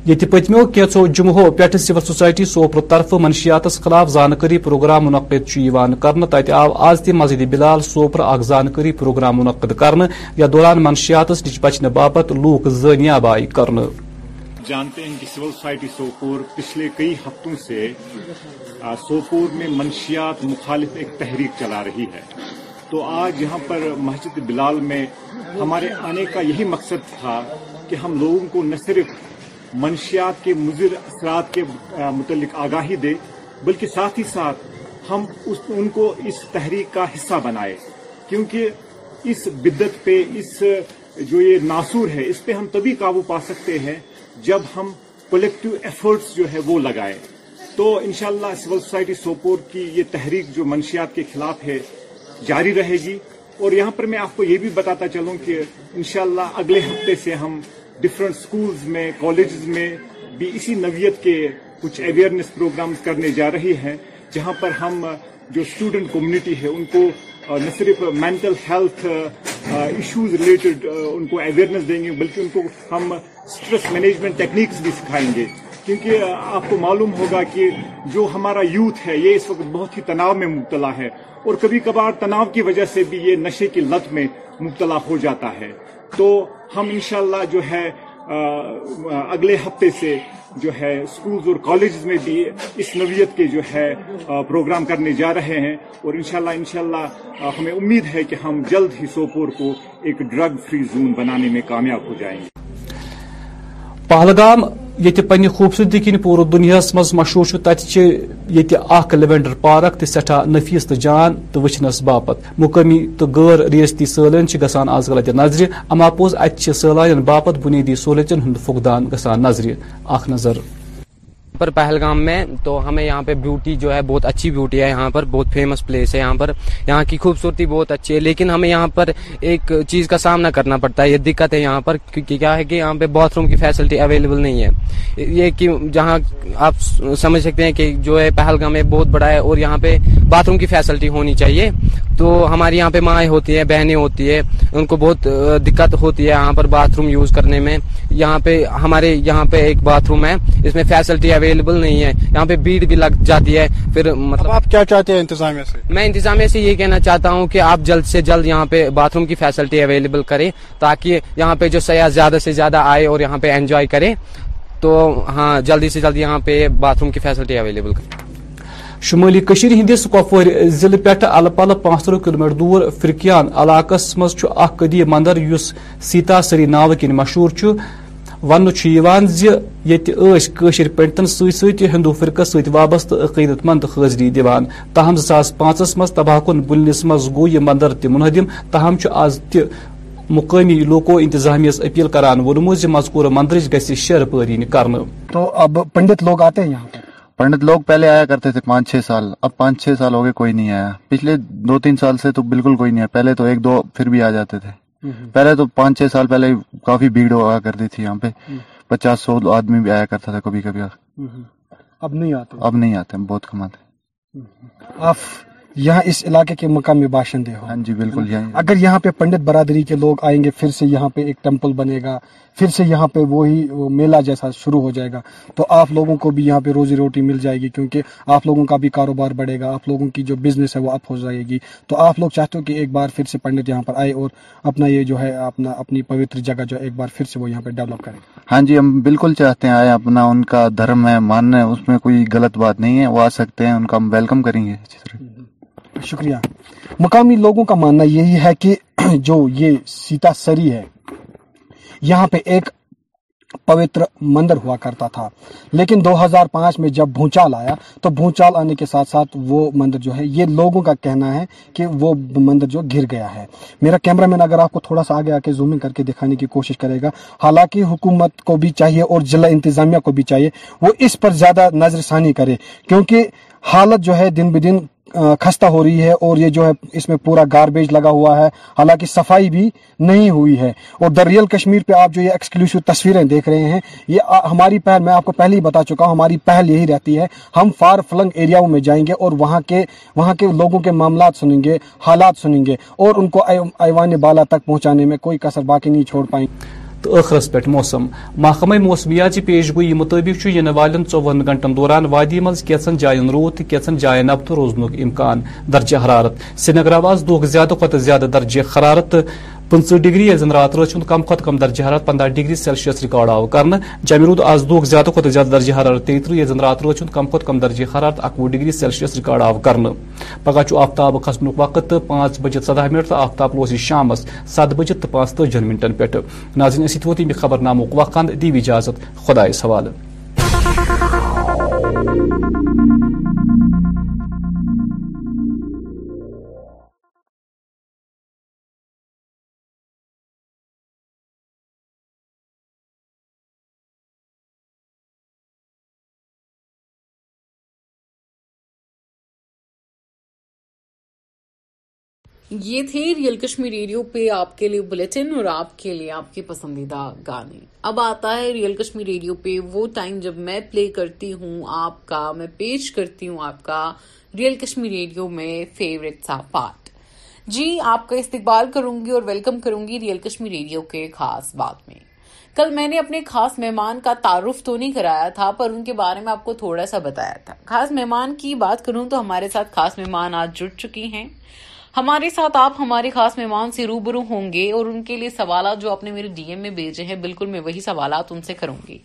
یہ پتمو کیچو جمہو پہ سول سوسائٹی سوپور طرف منشیات خلاف زانکاری پروگرام منعقد آو آز تہ مسجد بلال سوپر اخ زانکاری پروگرام منعقد کرنے یا دوران منشیات نش بچنے باپت لوک زنیاب آئی کر جانتے ہیں کہ سول سوسائٹی سوپور پچھلے کئی ہفتوں سے سوپور میں منشیات مخالف ایک تحریک چلا رہی ہے تو آج یہاں پر مسجد بلال میں ہمارے آنے کا یہی مقصد تھا کہ ہم لوگوں کو نہ صرف منشیات کے مضر اثرات کے متعلق آگاہی دے بلکہ ساتھ ہی ساتھ ہم ان کو اس تحریک کا حصہ بنائے کیونکہ اس بدت پہ اس جو یہ ناسور ہے اس پہ ہم تبھی قابو پا سکتے ہیں جب ہم کولیکٹیو ایفرٹس جو ہے وہ لگائے تو انشاءاللہ سول سوسائٹی سوپور کی یہ تحریک جو منشیات کے خلاف ہے جاری رہے گی اور یہاں پر میں آپ کو یہ بھی بتاتا چلوں کہ انشاءاللہ اگلے ہفتے سے ہم ڈفرنٹ سکولز میں کالجز میں بھی اسی نویت کے کچھ اویئرنیس پروگرامز کرنے جا رہی ہیں جہاں پر ہم جو اسٹوڈنٹ کمیونٹی ہے ان کو نہ صرف مینٹل ہیلتھ ایشوز ریلیٹڈ ان کو اویئرنیس دیں گے بلکہ ان کو ہم اسٹریس مینجمنٹ ٹیکنیکس بھی سکھائیں گے کیونکہ آپ کو معلوم ہوگا کہ جو ہمارا یوتھ ہے یہ اس وقت بہت ہی تناؤ میں مبتلا ہے اور کبھی کبھار تناؤ کی وجہ سے بھی یہ نشے کی لت میں مبتلا ہو جاتا ہے تو ہم انشاءاللہ جو ہے اگلے ہفتے سے جو ہے اسکولز اور کالجز میں بھی اس نوعیت کے جو ہے پروگرام کرنے جا رہے ہیں اور انشاءاللہ انشاءاللہ ہمیں امید ہے کہ ہم جلد ہی سوپور کو ایک ڈرگ فری زون بنانے میں کامیاب ہو جائیں گے پہلگام یہ پنہ خوبصورتی کن پور دنیا مز مشہور تتہ یہ اخ لیوینڈر پارک سٹھا نفیس تو جان تو وچنس باپت مقامی تو غیر ریستی سالن گسان آز کل اتنے نظر اماپوز سالان باپت بنیادی سہولتن ہند فقدان گسان نظر اخ نظر پر پہلگام میں تو ہمیں یہاں پہ بیوٹی جو ہے بہت اچھی بیوٹی ہے یہاں پر بہت فیمس پلیس ہے یہاں پر یہاں کی خوبصورتی بہت اچھی ہے لیکن ہمیں یہاں پر ایک چیز کا سامنا کرنا پڑتا ہے یہ دقت ہے یہاں پر کیونکہ کیا ہے کہ یہاں پہ باتھ روم کی فیسلٹی اویلیبل نہیں ہے یہ کہ جہاں آپ سمجھ سکتے ہیں کہ جو ہے پہلگام ہے بہت بڑا ہے اور یہاں پہ باتھ روم کی فیسلٹی ہونی چاہیے تو ہماری یہاں پہ مائیں ہوتی ہیں بہنیں ہوتی ہے ان کو بہت دقت ہوتی ہے یہاں پر باتھ روم یوز کرنے میں یہاں پہ ہمارے یہاں پہ ایک باتھ روم ہے اس میں فیسلٹی اویلیبل نہیں ہے یہاں پہ بھیڑ بھی لگ جاتی ہے پھر مطلب آپ کیا چاہتے ہیں انتظامیہ سے میں انتظامیہ سے یہ کہنا چاہتا ہوں کہ آپ جلد سے جلد یہاں پہ باتھ روم کی فیسلٹی اویلیبل کریں تاکہ یہاں پہ جو سیاح زیادہ سے زیادہ آئے اور یہاں پہ انجوائے کریں تو ہاں جلدی سے جلدی یہاں پہ باتھ روم کی فیسلٹی اویلیبل کریں شمالی کشیر ہندس کپور ضلع پہ الہ پلہ پانچ ترہ کلو میٹر دور فرقیان علاقہ مزھ قدیم مندر اس سری ناو کن مشہور ون زشر پنڈتن ست سی ہندو فرقس ست وابستہ عقیدت مند حاضری دان تاہم زاس پانچس مز زباہن بلنس مز گو یہ مندر تہ منہدم تاہم آز آج مقامی لوکو انتظام اپیل کران و مذکور مندرچ شیر تو اب پنڈت لوگ آتے گر پ پنڈت لوگ پہلے آیا کرتے تھے پانچ چھ سال اب پانچ چھ سال ہو گئے کوئی نہیں آیا پچھلے دو تین سال سے تو بالکل کوئی نہیں آیا پہلے تو ایک دو پھر بھی آ جاتے تھے پہلے تو پانچ چھ سال پہلے کافی بھیڑ ہوا کرتی تھی یہاں پہ پچاس سو آدمی بھی آیا کرتا تھا کبھی کبھی اب نہیں آتے اب نہیں آتے بہت کماتے یہاں اس علاقے کے مقامی باشندے ہاں جی بالکل اگر یہاں پہ پنڈت برادری کے لوگ آئیں گے پھر سے یہاں پہ ایک ٹیمپل بنے گا پھر سے یہاں پہ وہی میلہ جیسا شروع ہو جائے گا تو آپ لوگوں کو بھی یہاں پہ روزی روٹی مل جائے گی کیونکہ آپ لوگوں کا بھی کاروبار بڑھے گا آپ لوگوں کی جو بزنس ہے وہ اپ ہو جائے گی تو آپ لوگ چاہتے ہو کہ ایک بار پھر سے پنڈت یہاں پر آئے اور اپنا یہ جو ہے اپنا اپنی پوتر جگہ جو ہے ایک بار پھر سے وہ یہاں پہ ڈیولپ کریں ہاں جی ہم بالکل چاہتے ہیں آئے اپنا ان کا دھرم ہے ماننا ہے اس میں کوئی غلط بات نہیں ہے وہ آ سکتے ہیں ان کا ہم ویلکم کریں گے شکریہ مقامی لوگوں کا ماننا یہی ہے کہ جو یہ سیتا سری ہے یہاں پہ ایک مندر ہوا کرتا تھا لیکن دو ہزار پانچ میں جب بھونچال آیا تو بھونچال آنے کے ساتھ ساتھ وہ مندر جو ہے یہ لوگوں کا کہنا ہے کہ وہ مندر جو گر گیا ہے میرا کیمرہ مین اگر آپ کو تھوڑا سا آگے آ کے زومنگ کر کے دکھانے کی کوشش کرے گا حالانکہ حکومت کو بھی چاہیے اور ضلع انتظامیہ کو بھی چاہیے وہ اس پر زیادہ نظر ثانی کرے کیونکہ حالت جو ہے دن بدن خستہ ہو رہی ہے اور یہ جو ہے اس میں پورا گاربیج لگا ہوا ہے حالانکہ صفائی بھی نہیں ہوئی ہے اور دریال کشمیر پہ آپ جو یہ ایکسکلوسیو تصویریں دیکھ رہے ہیں یہ ہماری پہل میں آپ کو پہلے ہی بتا چکا ہوں ہماری پہل یہی رہتی ہے ہم فار فلنگ ایریاؤں میں جائیں گے اور وہاں کے وہاں کے لوگوں کے معاملات سنیں گے حالات سنیں گے اور ان کو ایوان بالا تک پہنچانے میں کوئی کسر باقی نہیں چھوڑ پائیں گے تو اخرس پہ موسم محکمہ موسمیات پیش گوئی مطابق یہ وال ٹوہن گنٹن دوران وادی من کی جا رود کیچن جائن نبطہ روزن امکان درجہ حرارت سری نگر آواز دھاد زیادہ درجہ حرارت پنچہ ڈگری یا رات روچہ کم كے كم درجہ حرارت پندہ ڈگری سیلس ركاڈ آو كر جمع رود آزد زیادہ كھت زیادہ درج حرار تیت یوز رات روچہ كم کم درج حرارت اكو ڈگری سیلسیس ریکار آو كرنے پہ آفتاب كھن وقت پانچ بجے كدہ منٹ تو آفتاب روزی شام سات بجے تو پانچ تاج ہن منٹن پہ تمہیں خبر نام كھان دیجازت خدا حوالہ یہ تھے ریئل کشمیر ریڈیو پہ آپ کے لیے بلٹن اور آپ کے لیے آپ کے پسندیدہ گانے اب آتا ہے ریئل کشمیر ریڈیو پہ وہ ٹائم جب میں پلے کرتی ہوں آپ کا میں پیش کرتی ہوں آپ کا ریئل کشمیر ریڈیو میں فیوریٹ سا پارٹ جی آپ کا استقبال کروں گی اور ویلکم کروں گی ریئل کشمیر ریڈیو کے خاص بات میں کل میں نے اپنے خاص مہمان کا تعارف تو نہیں کرایا تھا پر ان کے بارے میں آپ کو تھوڑا سا بتایا تھا خاص مہمان کی بات کروں تو ہمارے ساتھ خاص مہمان آج جڑ چکی ہیں ہمارے ساتھ آپ ہمارے خاص مہمان سے روبرو ہوں گے اور ان کے لیے سوالات جو آپ نے میرے ڈی ایم میں بھیجے ہیں بالکل میں وہی سوالات ان سے کروں گی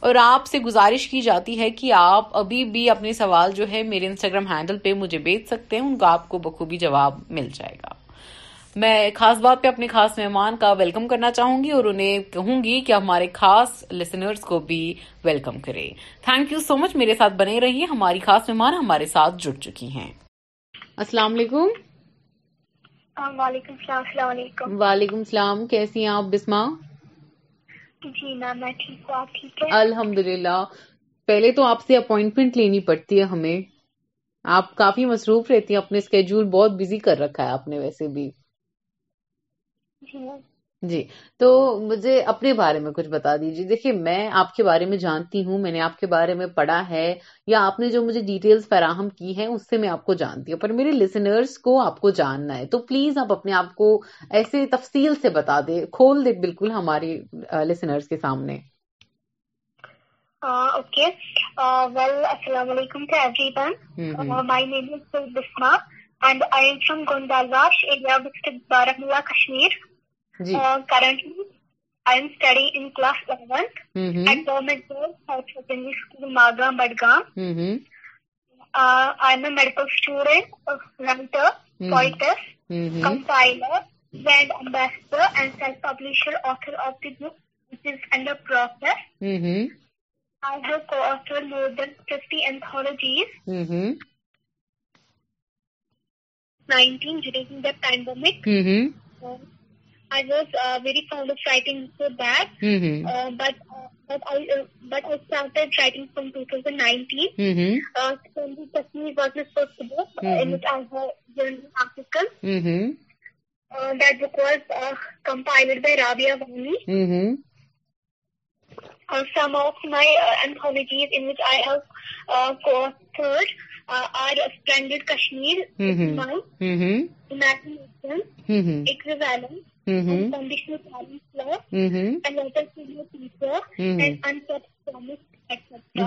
اور آپ سے گزارش کی جاتی ہے کہ آپ ابھی بھی اپنے سوال جو ہے میرے انسٹاگرام ہینڈل پہ مجھے بھیج سکتے ہیں ان کا آپ کو بخوبی جواب مل جائے گا میں خاص بات پہ اپنے خاص مہمان کا ویلکم کرنا چاہوں گی اور انہیں کہوں گی کہ ہمارے خاص لسنرز کو بھی ویلکم کرے تھینک یو سو مچ میرے ساتھ بنے رہیے ہماری خاص مہمان ہمارے ساتھ جڑ چکی ہیں السلام علیکم ہاں، وعلیکم السلام السلام علیکم وعلیکم السلام کیسی ہیں آپ بسما جی میم میں ٹھیک ہوں الحمد للہ پہلے تو آپ سے اپوائنٹمنٹ لینی پڑتی ہے ہمیں آپ کافی مصروف رہتی ہیں اپنے اسکیڈول بہت بزی کر رکھا ہے آپ نے ویسے بھی جی جی تو مجھے اپنے بارے میں کچھ بتا دیجیے دیکھیے میں آپ کے بارے میں جانتی ہوں میں نے آپ کے بارے میں پڑھا ہے یا آپ نے جو مجھے ڈیٹیلز فراہم کی ہیں اس سے میں آپ کو جانتی ہوں پر میرے لسنرز کو کو آپ جاننا ہے تو پلیز آپ اپنے آپ کو ایسے تفصیل سے بتا دے کھول دے بالکل ہماری لسنرز کے سامنے ویل السلام ایریا ڈسٹرکٹ بارہ Kashmir currently I am study in class secondary school ماگا Budgam I am a medical student writer compiler student ambassador and self publisher then fifty anthologies nineteen during the pandemic first بکرل that book was compiled by Rabia وانیز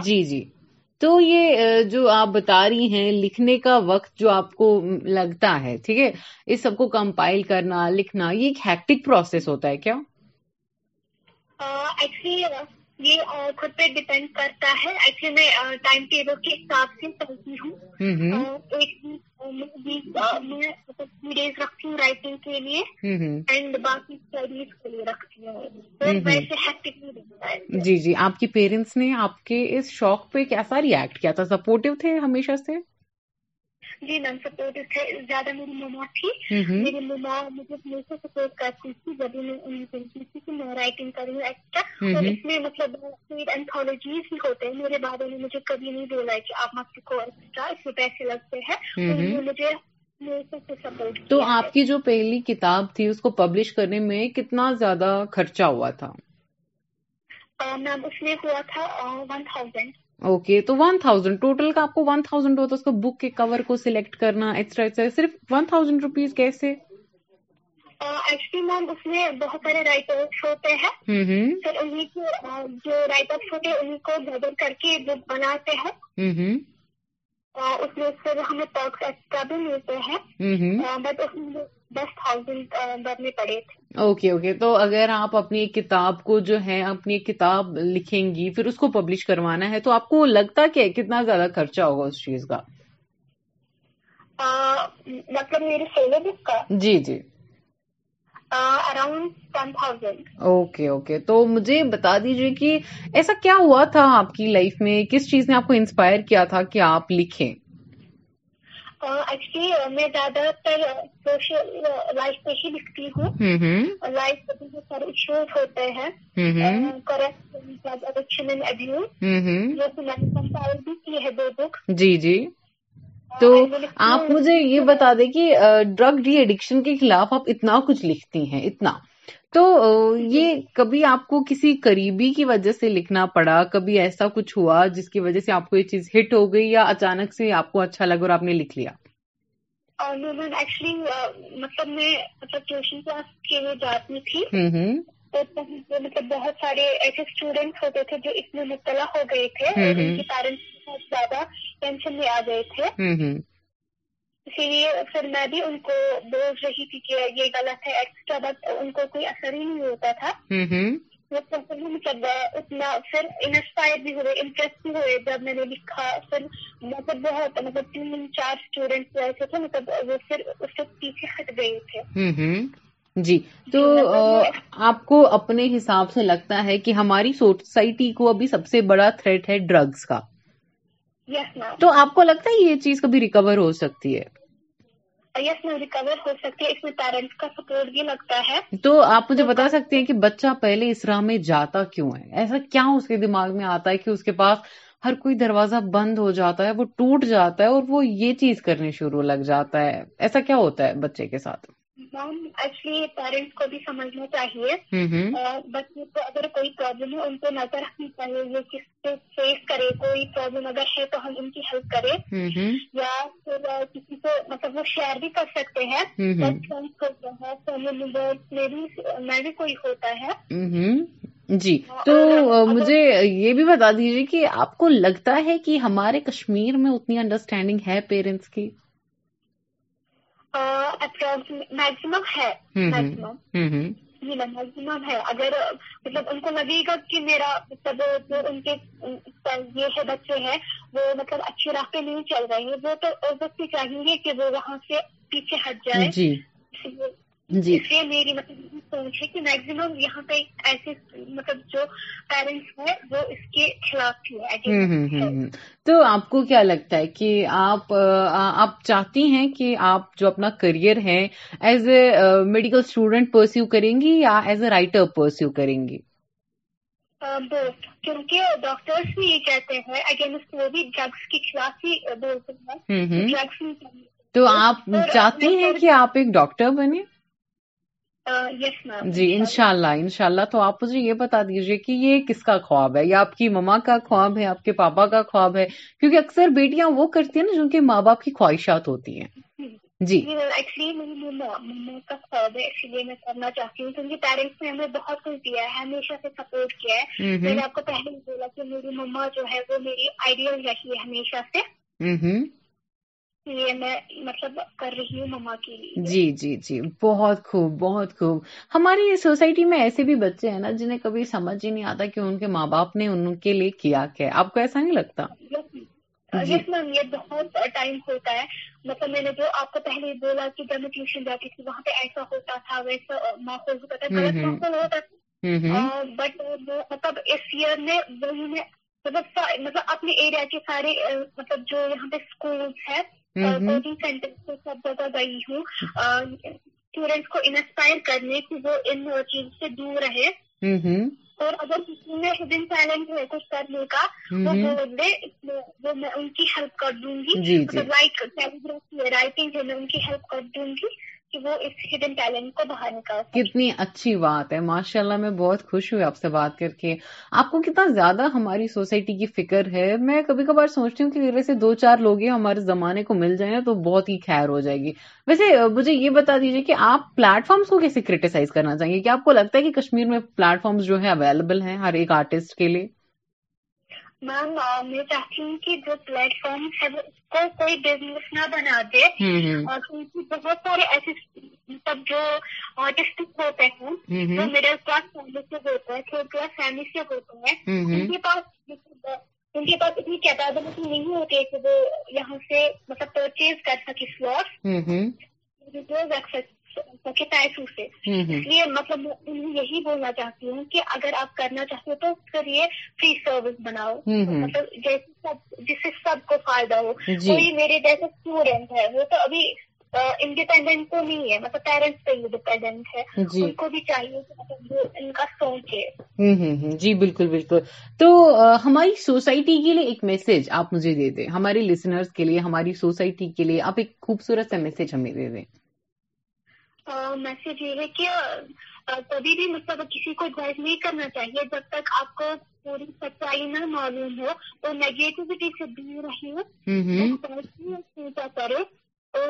جی جی تو یہ جو آپ بتا رہی ہیں لکھنے کا وقت جو آپ کو لگتا ہے ٹھیک ہے اس سب کو کمپائل کرنا لکھنا یہ ایک ہیکٹک پروسیس ہوتا ہے کیا ایکچولی یہ خود پہ ڈیپینڈ کرتا ہے جی جی آپ کی پیرنٹس نے آپ کے اس شوق پہ کیسا ریئیکٹ کیا تھا سپورٹو تھے ہمیشہ سے جی میم سپورٹ تھے زیادہ میری مما تھی میری مما مجھے ہمیشہ سپورٹ کرتی تھی جب میں انہیں تھی کہ میں رائٹنگ کروں ایکسٹرا اور اس میں مطلب ہی ہوتے ہیں میرے بابا نے مجھے کبھی نہیں بولا کہ آپ کو اس میں پیسے لگتے ہیں سپورٹ تو آپ کی جو پہلی کتاب تھی اس کو پبلش کرنے میں کتنا زیادہ خرچہ ہوا تھا میم اس میں ہوا تھا ون تھاؤزینڈ اوکے تو ون تھاؤزینڈ ٹوٹل کا آپ کو ون تھاؤزینڈ ہوتا ہے اس بک کے کور کو سلیکٹ کرنا ایکسٹرا ایکسٹرا صرف ون تھاؤزینڈ روپیز کیسے ایکچولی میم اس میں بہت سارے رائٹ اپس ہوتے ہیں پھر انہیں جو رائٹ اپس ہوتے ہیں انہیں کو بدر کر کے بک بناتے ہیں اس اس میں بھی ہیں بٹ دس تھاؤزینڈ بھرنے پڑے تھے اوکے اوکے تو اگر آپ اپنی کتاب کو جو ہے اپنی کتاب لکھیں گی پھر اس کو پبلش کروانا ہے تو آپ کو لگتا کہ کتنا زیادہ خرچہ ہوگا اس چیز کا مطلب میری سولر بک کا جی جی around ten thousand okay okay تو مجھے بتا دیجیے کہ ایسا کیا ہوا تھا آپ کی لائف میں کس چیز نے آپ کو انسپائر کیا تھا کہ آپ لکھیں ایکچولی uh, uh, میں زیادہ تر سوشل uh, لائف پہ ہی لکھتی ہوں لائف پہ بہت سارے ہوتے ہیں میں نے بھی کی ہے دو بک جی جی تو آپ مجھے یہ بتا دیں کہ ڈرگ ڈی ایڈکشن کے خلاف آپ اتنا کچھ لکھتی ہیں اتنا تو یہ جی۔ کبھی آپ کو کسی قریبی کی وجہ سے لکھنا پڑا کبھی ایسا کچھ ہوا جس کی وجہ سے آپ کو یہ چیز ہٹ ہو گئی یا اچانک سے آپ کو اچھا لگا اور آپ نے لکھ لیا ایکچولی مطلب, مطلب میں مطلب بہت سارے ایسے اسٹوڈینٹس ہوتے تھے جو اتنے مبتلا ہو گئے تھے بہت زیادہ ٹینشن میں آ گئے تھے اسی لیے پھر میں بھی ان کو بول رہی تھی کہ یہ غلط ہے ایکسٹرا بٹ ان کو کوئی اثر ہی نہیں ہوتا تھا مطلب اتنا پھر انسپائر بھی ہوئے انٹرسٹ بھی ہوئے جب میں نے لکھا پھر مطلب بہت مطلب تین چار اسٹوڈینٹس ایسے تھے مطلب وہ پھر اس سے پیچھے ہٹ گئے تھے جی،, جی تو مطلب آپ کو اپنے حساب سے لگتا ہے کہ ہماری سوسائٹی کو ابھی سب سے بڑا تھریٹ ہے ڈرگس کا تو آپ کو لگتا ہے یہ چیز کبھی ریکور ہو سکتی ہے تو آپ مجھے بتا سکتے ہیں کہ بچہ پہلے اس راہ میں جاتا کیوں ہے ایسا کیا اس کے دماغ میں آتا ہے کہ اس کے پاس ہر کوئی دروازہ بند ہو جاتا ہے وہ ٹوٹ جاتا ہے اور وہ یہ چیز کرنے شروع لگ جاتا ہے ایسا کیا ہوتا ہے بچے کے ساتھ میم ایکچولی پیرنٹس کو بھی سمجھنا چاہیے بچوں کو اگر کوئی پرابلم ہے ان کو نظر رکھنی چاہیے یہ کس فیس کرے کوئی پرابلم اگر ہے تو ہم ان کی ہیلپ کریں یا پھر کسی کو مطلب وہ شیئر بھی کر سکتے ہیں میں بھی کوئی ہوتا ہے جی تو مجھے یہ بھی بتا دیجیے کہ آپ کو لگتا ہے کہ ہمارے کشمیر میں اتنی انڈرسٹینڈنگ ہے پیرنٹس کی میکسیمم ہے میکسیمم جی میم ہے اگر مطلب ان کو لگے گا کہ میرا مطلب جو ان کے یہ ہے بچے ہیں وہ مطلب اچھے راستے نہیں چل رہے ہیں وہ تو اس وقت چاہیں گے کہ وہ وہاں سے پیچھے ہٹ جائے جی۔ جی میری مطلب یہ سوچ ہے کہ میکزیمم یہاں پہ ایسے مطلب جو پیرنٹس ہیں وہ اس کے خلاف تو آپ کو کیا لگتا ہے کہ آپ آپ چاہتی ہیں کہ آپ جو اپنا کریئر ہے as a medical student pursue کریں گی یا ایز اے رائٹر پرسو کریں گی کیونکہ ڈاکٹرس بھی یہ کہتے ہیں اگینسٹ وہ بھی ڈرگس کے خلاف ہی بولتے ہیں تو آپ چاہتی ہیں کہ آپ ایک ڈاکٹر بنے یس میم جی ان شاء اللہ ان شاء اللہ تو آپ مجھے یہ بتا دیجیے کہ یہ کس کا خواب ہے یا آپ کی مما کا خواب ہے آپ کے پاپا کا خواب ہے کیونکہ اکثر بیٹیاں وہ کرتی ہیں نا جن کے ماں باپ کی خواہشات ہوتی ہیں جی ایکچولی جی، میری مما مما کا خواب ہے لیے میں کرنا چاہتی ہوں کیونکہ پیرنٹس نے ہمیں بہت کچھ دیا ہے ہمیشہ سے سپورٹ کیا ہے میں نے آپ کو بھی بولا کہ میری مما جو ہے وہ میری آئیڈیل رہی ہے ہمیشہ سے میں مطلب کر رہی ہوں مما کے لیے جی جی جی بہت خوب بہت خوب ہماری سوسائٹی میں ایسے بھی بچے ہیں نا جنہیں کبھی سمجھ ہی نہیں آتا کہ ان کے ماں باپ نے ان کے لیے کیا کیا آپ کو ایسا نہیں لگتا جس میں جی۔ بہت ٹائم ہوتا ہے مطلب میں نے جو آپ کو پہلے بولا کہ جب میں ٹیوشن جاتی تھی وہاں پہ ایسا ہوتا تھا ویسا ماحول ہوتا تھا بٹ مطلب اس ایئر میں مطلب, مطلب اپنے ایریا کے سارے مطلب جو یہاں پہ اسکولس ہیں کوچنگ سینٹر سب جگہ گئی ہوں اسٹوڈینٹس کو انسپائر کرنے کی وہ ان چیز سے دور رہے اور اگر کسی میں ہے کچھ کرنے کا وہ بول دے وہ میں ان کی ہیلپ کر دوں گی لائک جی، رائٹنگ جی۔ ہے میں ان کی ہیلپ کر دوں گی کتنی اچھی بات ہے ماشاء اللہ میں بہت خوش ہوں آپ سے بات کر کے آپ کو کتنا زیادہ ہماری سوسائٹی کی فکر ہے میں کبھی کبھار سوچتی ہوں کہ میرے سے دو چار لوگ ہمارے زمانے کو مل جائیں تو بہت ہی خیر ہو جائے گی ویسے مجھے یہ بتا دیجیے کہ آپ پلیٹ فارمس کو کیسے کریٹیسائز کرنا چاہیں گے کیا آپ کو لگتا ہے کہ کشمیر میں پلیٹ فارمس جو ہے اویلیبل ہیں ہر ایک آرٹسٹ کے لیے میم میں چاہتی ہوں کہ جو پلیٹ فارم ہے اس کو کوئی بزنس نہ بنا دے اور بہت سارے ایسے مطلب جو آرٹسٹک ہوتے ہیں جو مڈل کلاس فیملی سے ہوتے ہیں تھرڈ کلاس فیملی سے ہوتے ہیں ان کے پاس ان کے پاس اتنی کیپیبلٹی نہیں ہوتی ہے کہ وہ یہاں سے مطلب پرچیز کر سکے کے سے اس لیے مطلب میں یہی بولنا چاہتی ہوں کہ اگر آپ کرنا چاہتے ہو تو فری سروس بناؤ مطلب جیسے جس سے سب کو فائدہ ہو جی۔ کوئی میرے جیسے اسٹوڈینٹ ہے وہ تو ابھی انڈیپینڈنٹ تو نہیں ہے مطلب پیرنٹس پہ ڈیپینڈنٹ ہے جی۔ ان کو بھی چاہیے کہ مطلب ان کا سوچے جی بالکل بالکل تو ہماری سوسائٹی کے لیے ایک میسج آپ مجھے دے دیں ہمارے لسنر کے لیے ہماری سوسائٹی کے لیے آپ ایک خوبصورت سا میسج ہمیں دے دیں میسج یہ ہے کہ کبھی بھی مطلب کسی کو ایڈوائز نہیں کرنا چاہیے جب تک آپ کو پوری سچائی نہ معلوم ہو اور نیگیٹیوٹی سے دور رہے کرے اور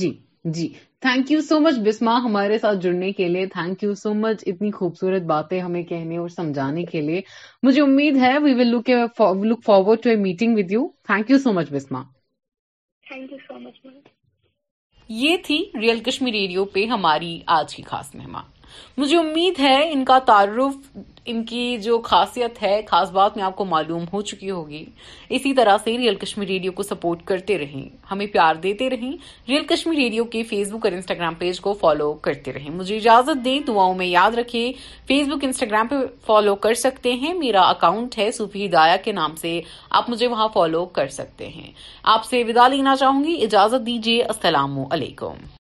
جی جی thank you so much Bisma ہمارے ساتھ جڑنے کے لیے تھینک یو سو مچ اتنی خوبصورت باتیں ہمیں کہنے اور سمجھانے کے لیے مجھے امید ہے we will look look forward to a meeting with you thank you so much Bisma thank you so much یہ تھی ریئل کشمیر ریڈیو پہ ہماری آج کی خاص مہمان مجھے امید ہے ان کا تعارف ان کی جو خاصیت ہے خاص بات میں آپ کو معلوم ہو چکی ہوگی اسی طرح سے ریئل کشمیر ریڈیو کو سپورٹ کرتے رہیں ہمیں پیار دیتے رہیں ریئل کشمیر ریڈیو کے فیس بک اور انسٹاگرام پیج کو فالو کرتے رہیں مجھے اجازت دیں دعاؤں میں یاد رکھیں فیس بک انسٹاگرام پہ فالو کر سکتے ہیں میرا اکاؤنٹ ہے صوفی ہدایہ کے نام سے آپ مجھے وہاں فالو کر سکتے ہیں آپ سے ودا لینا چاہوں گی اجازت دیجیے السلام علیکم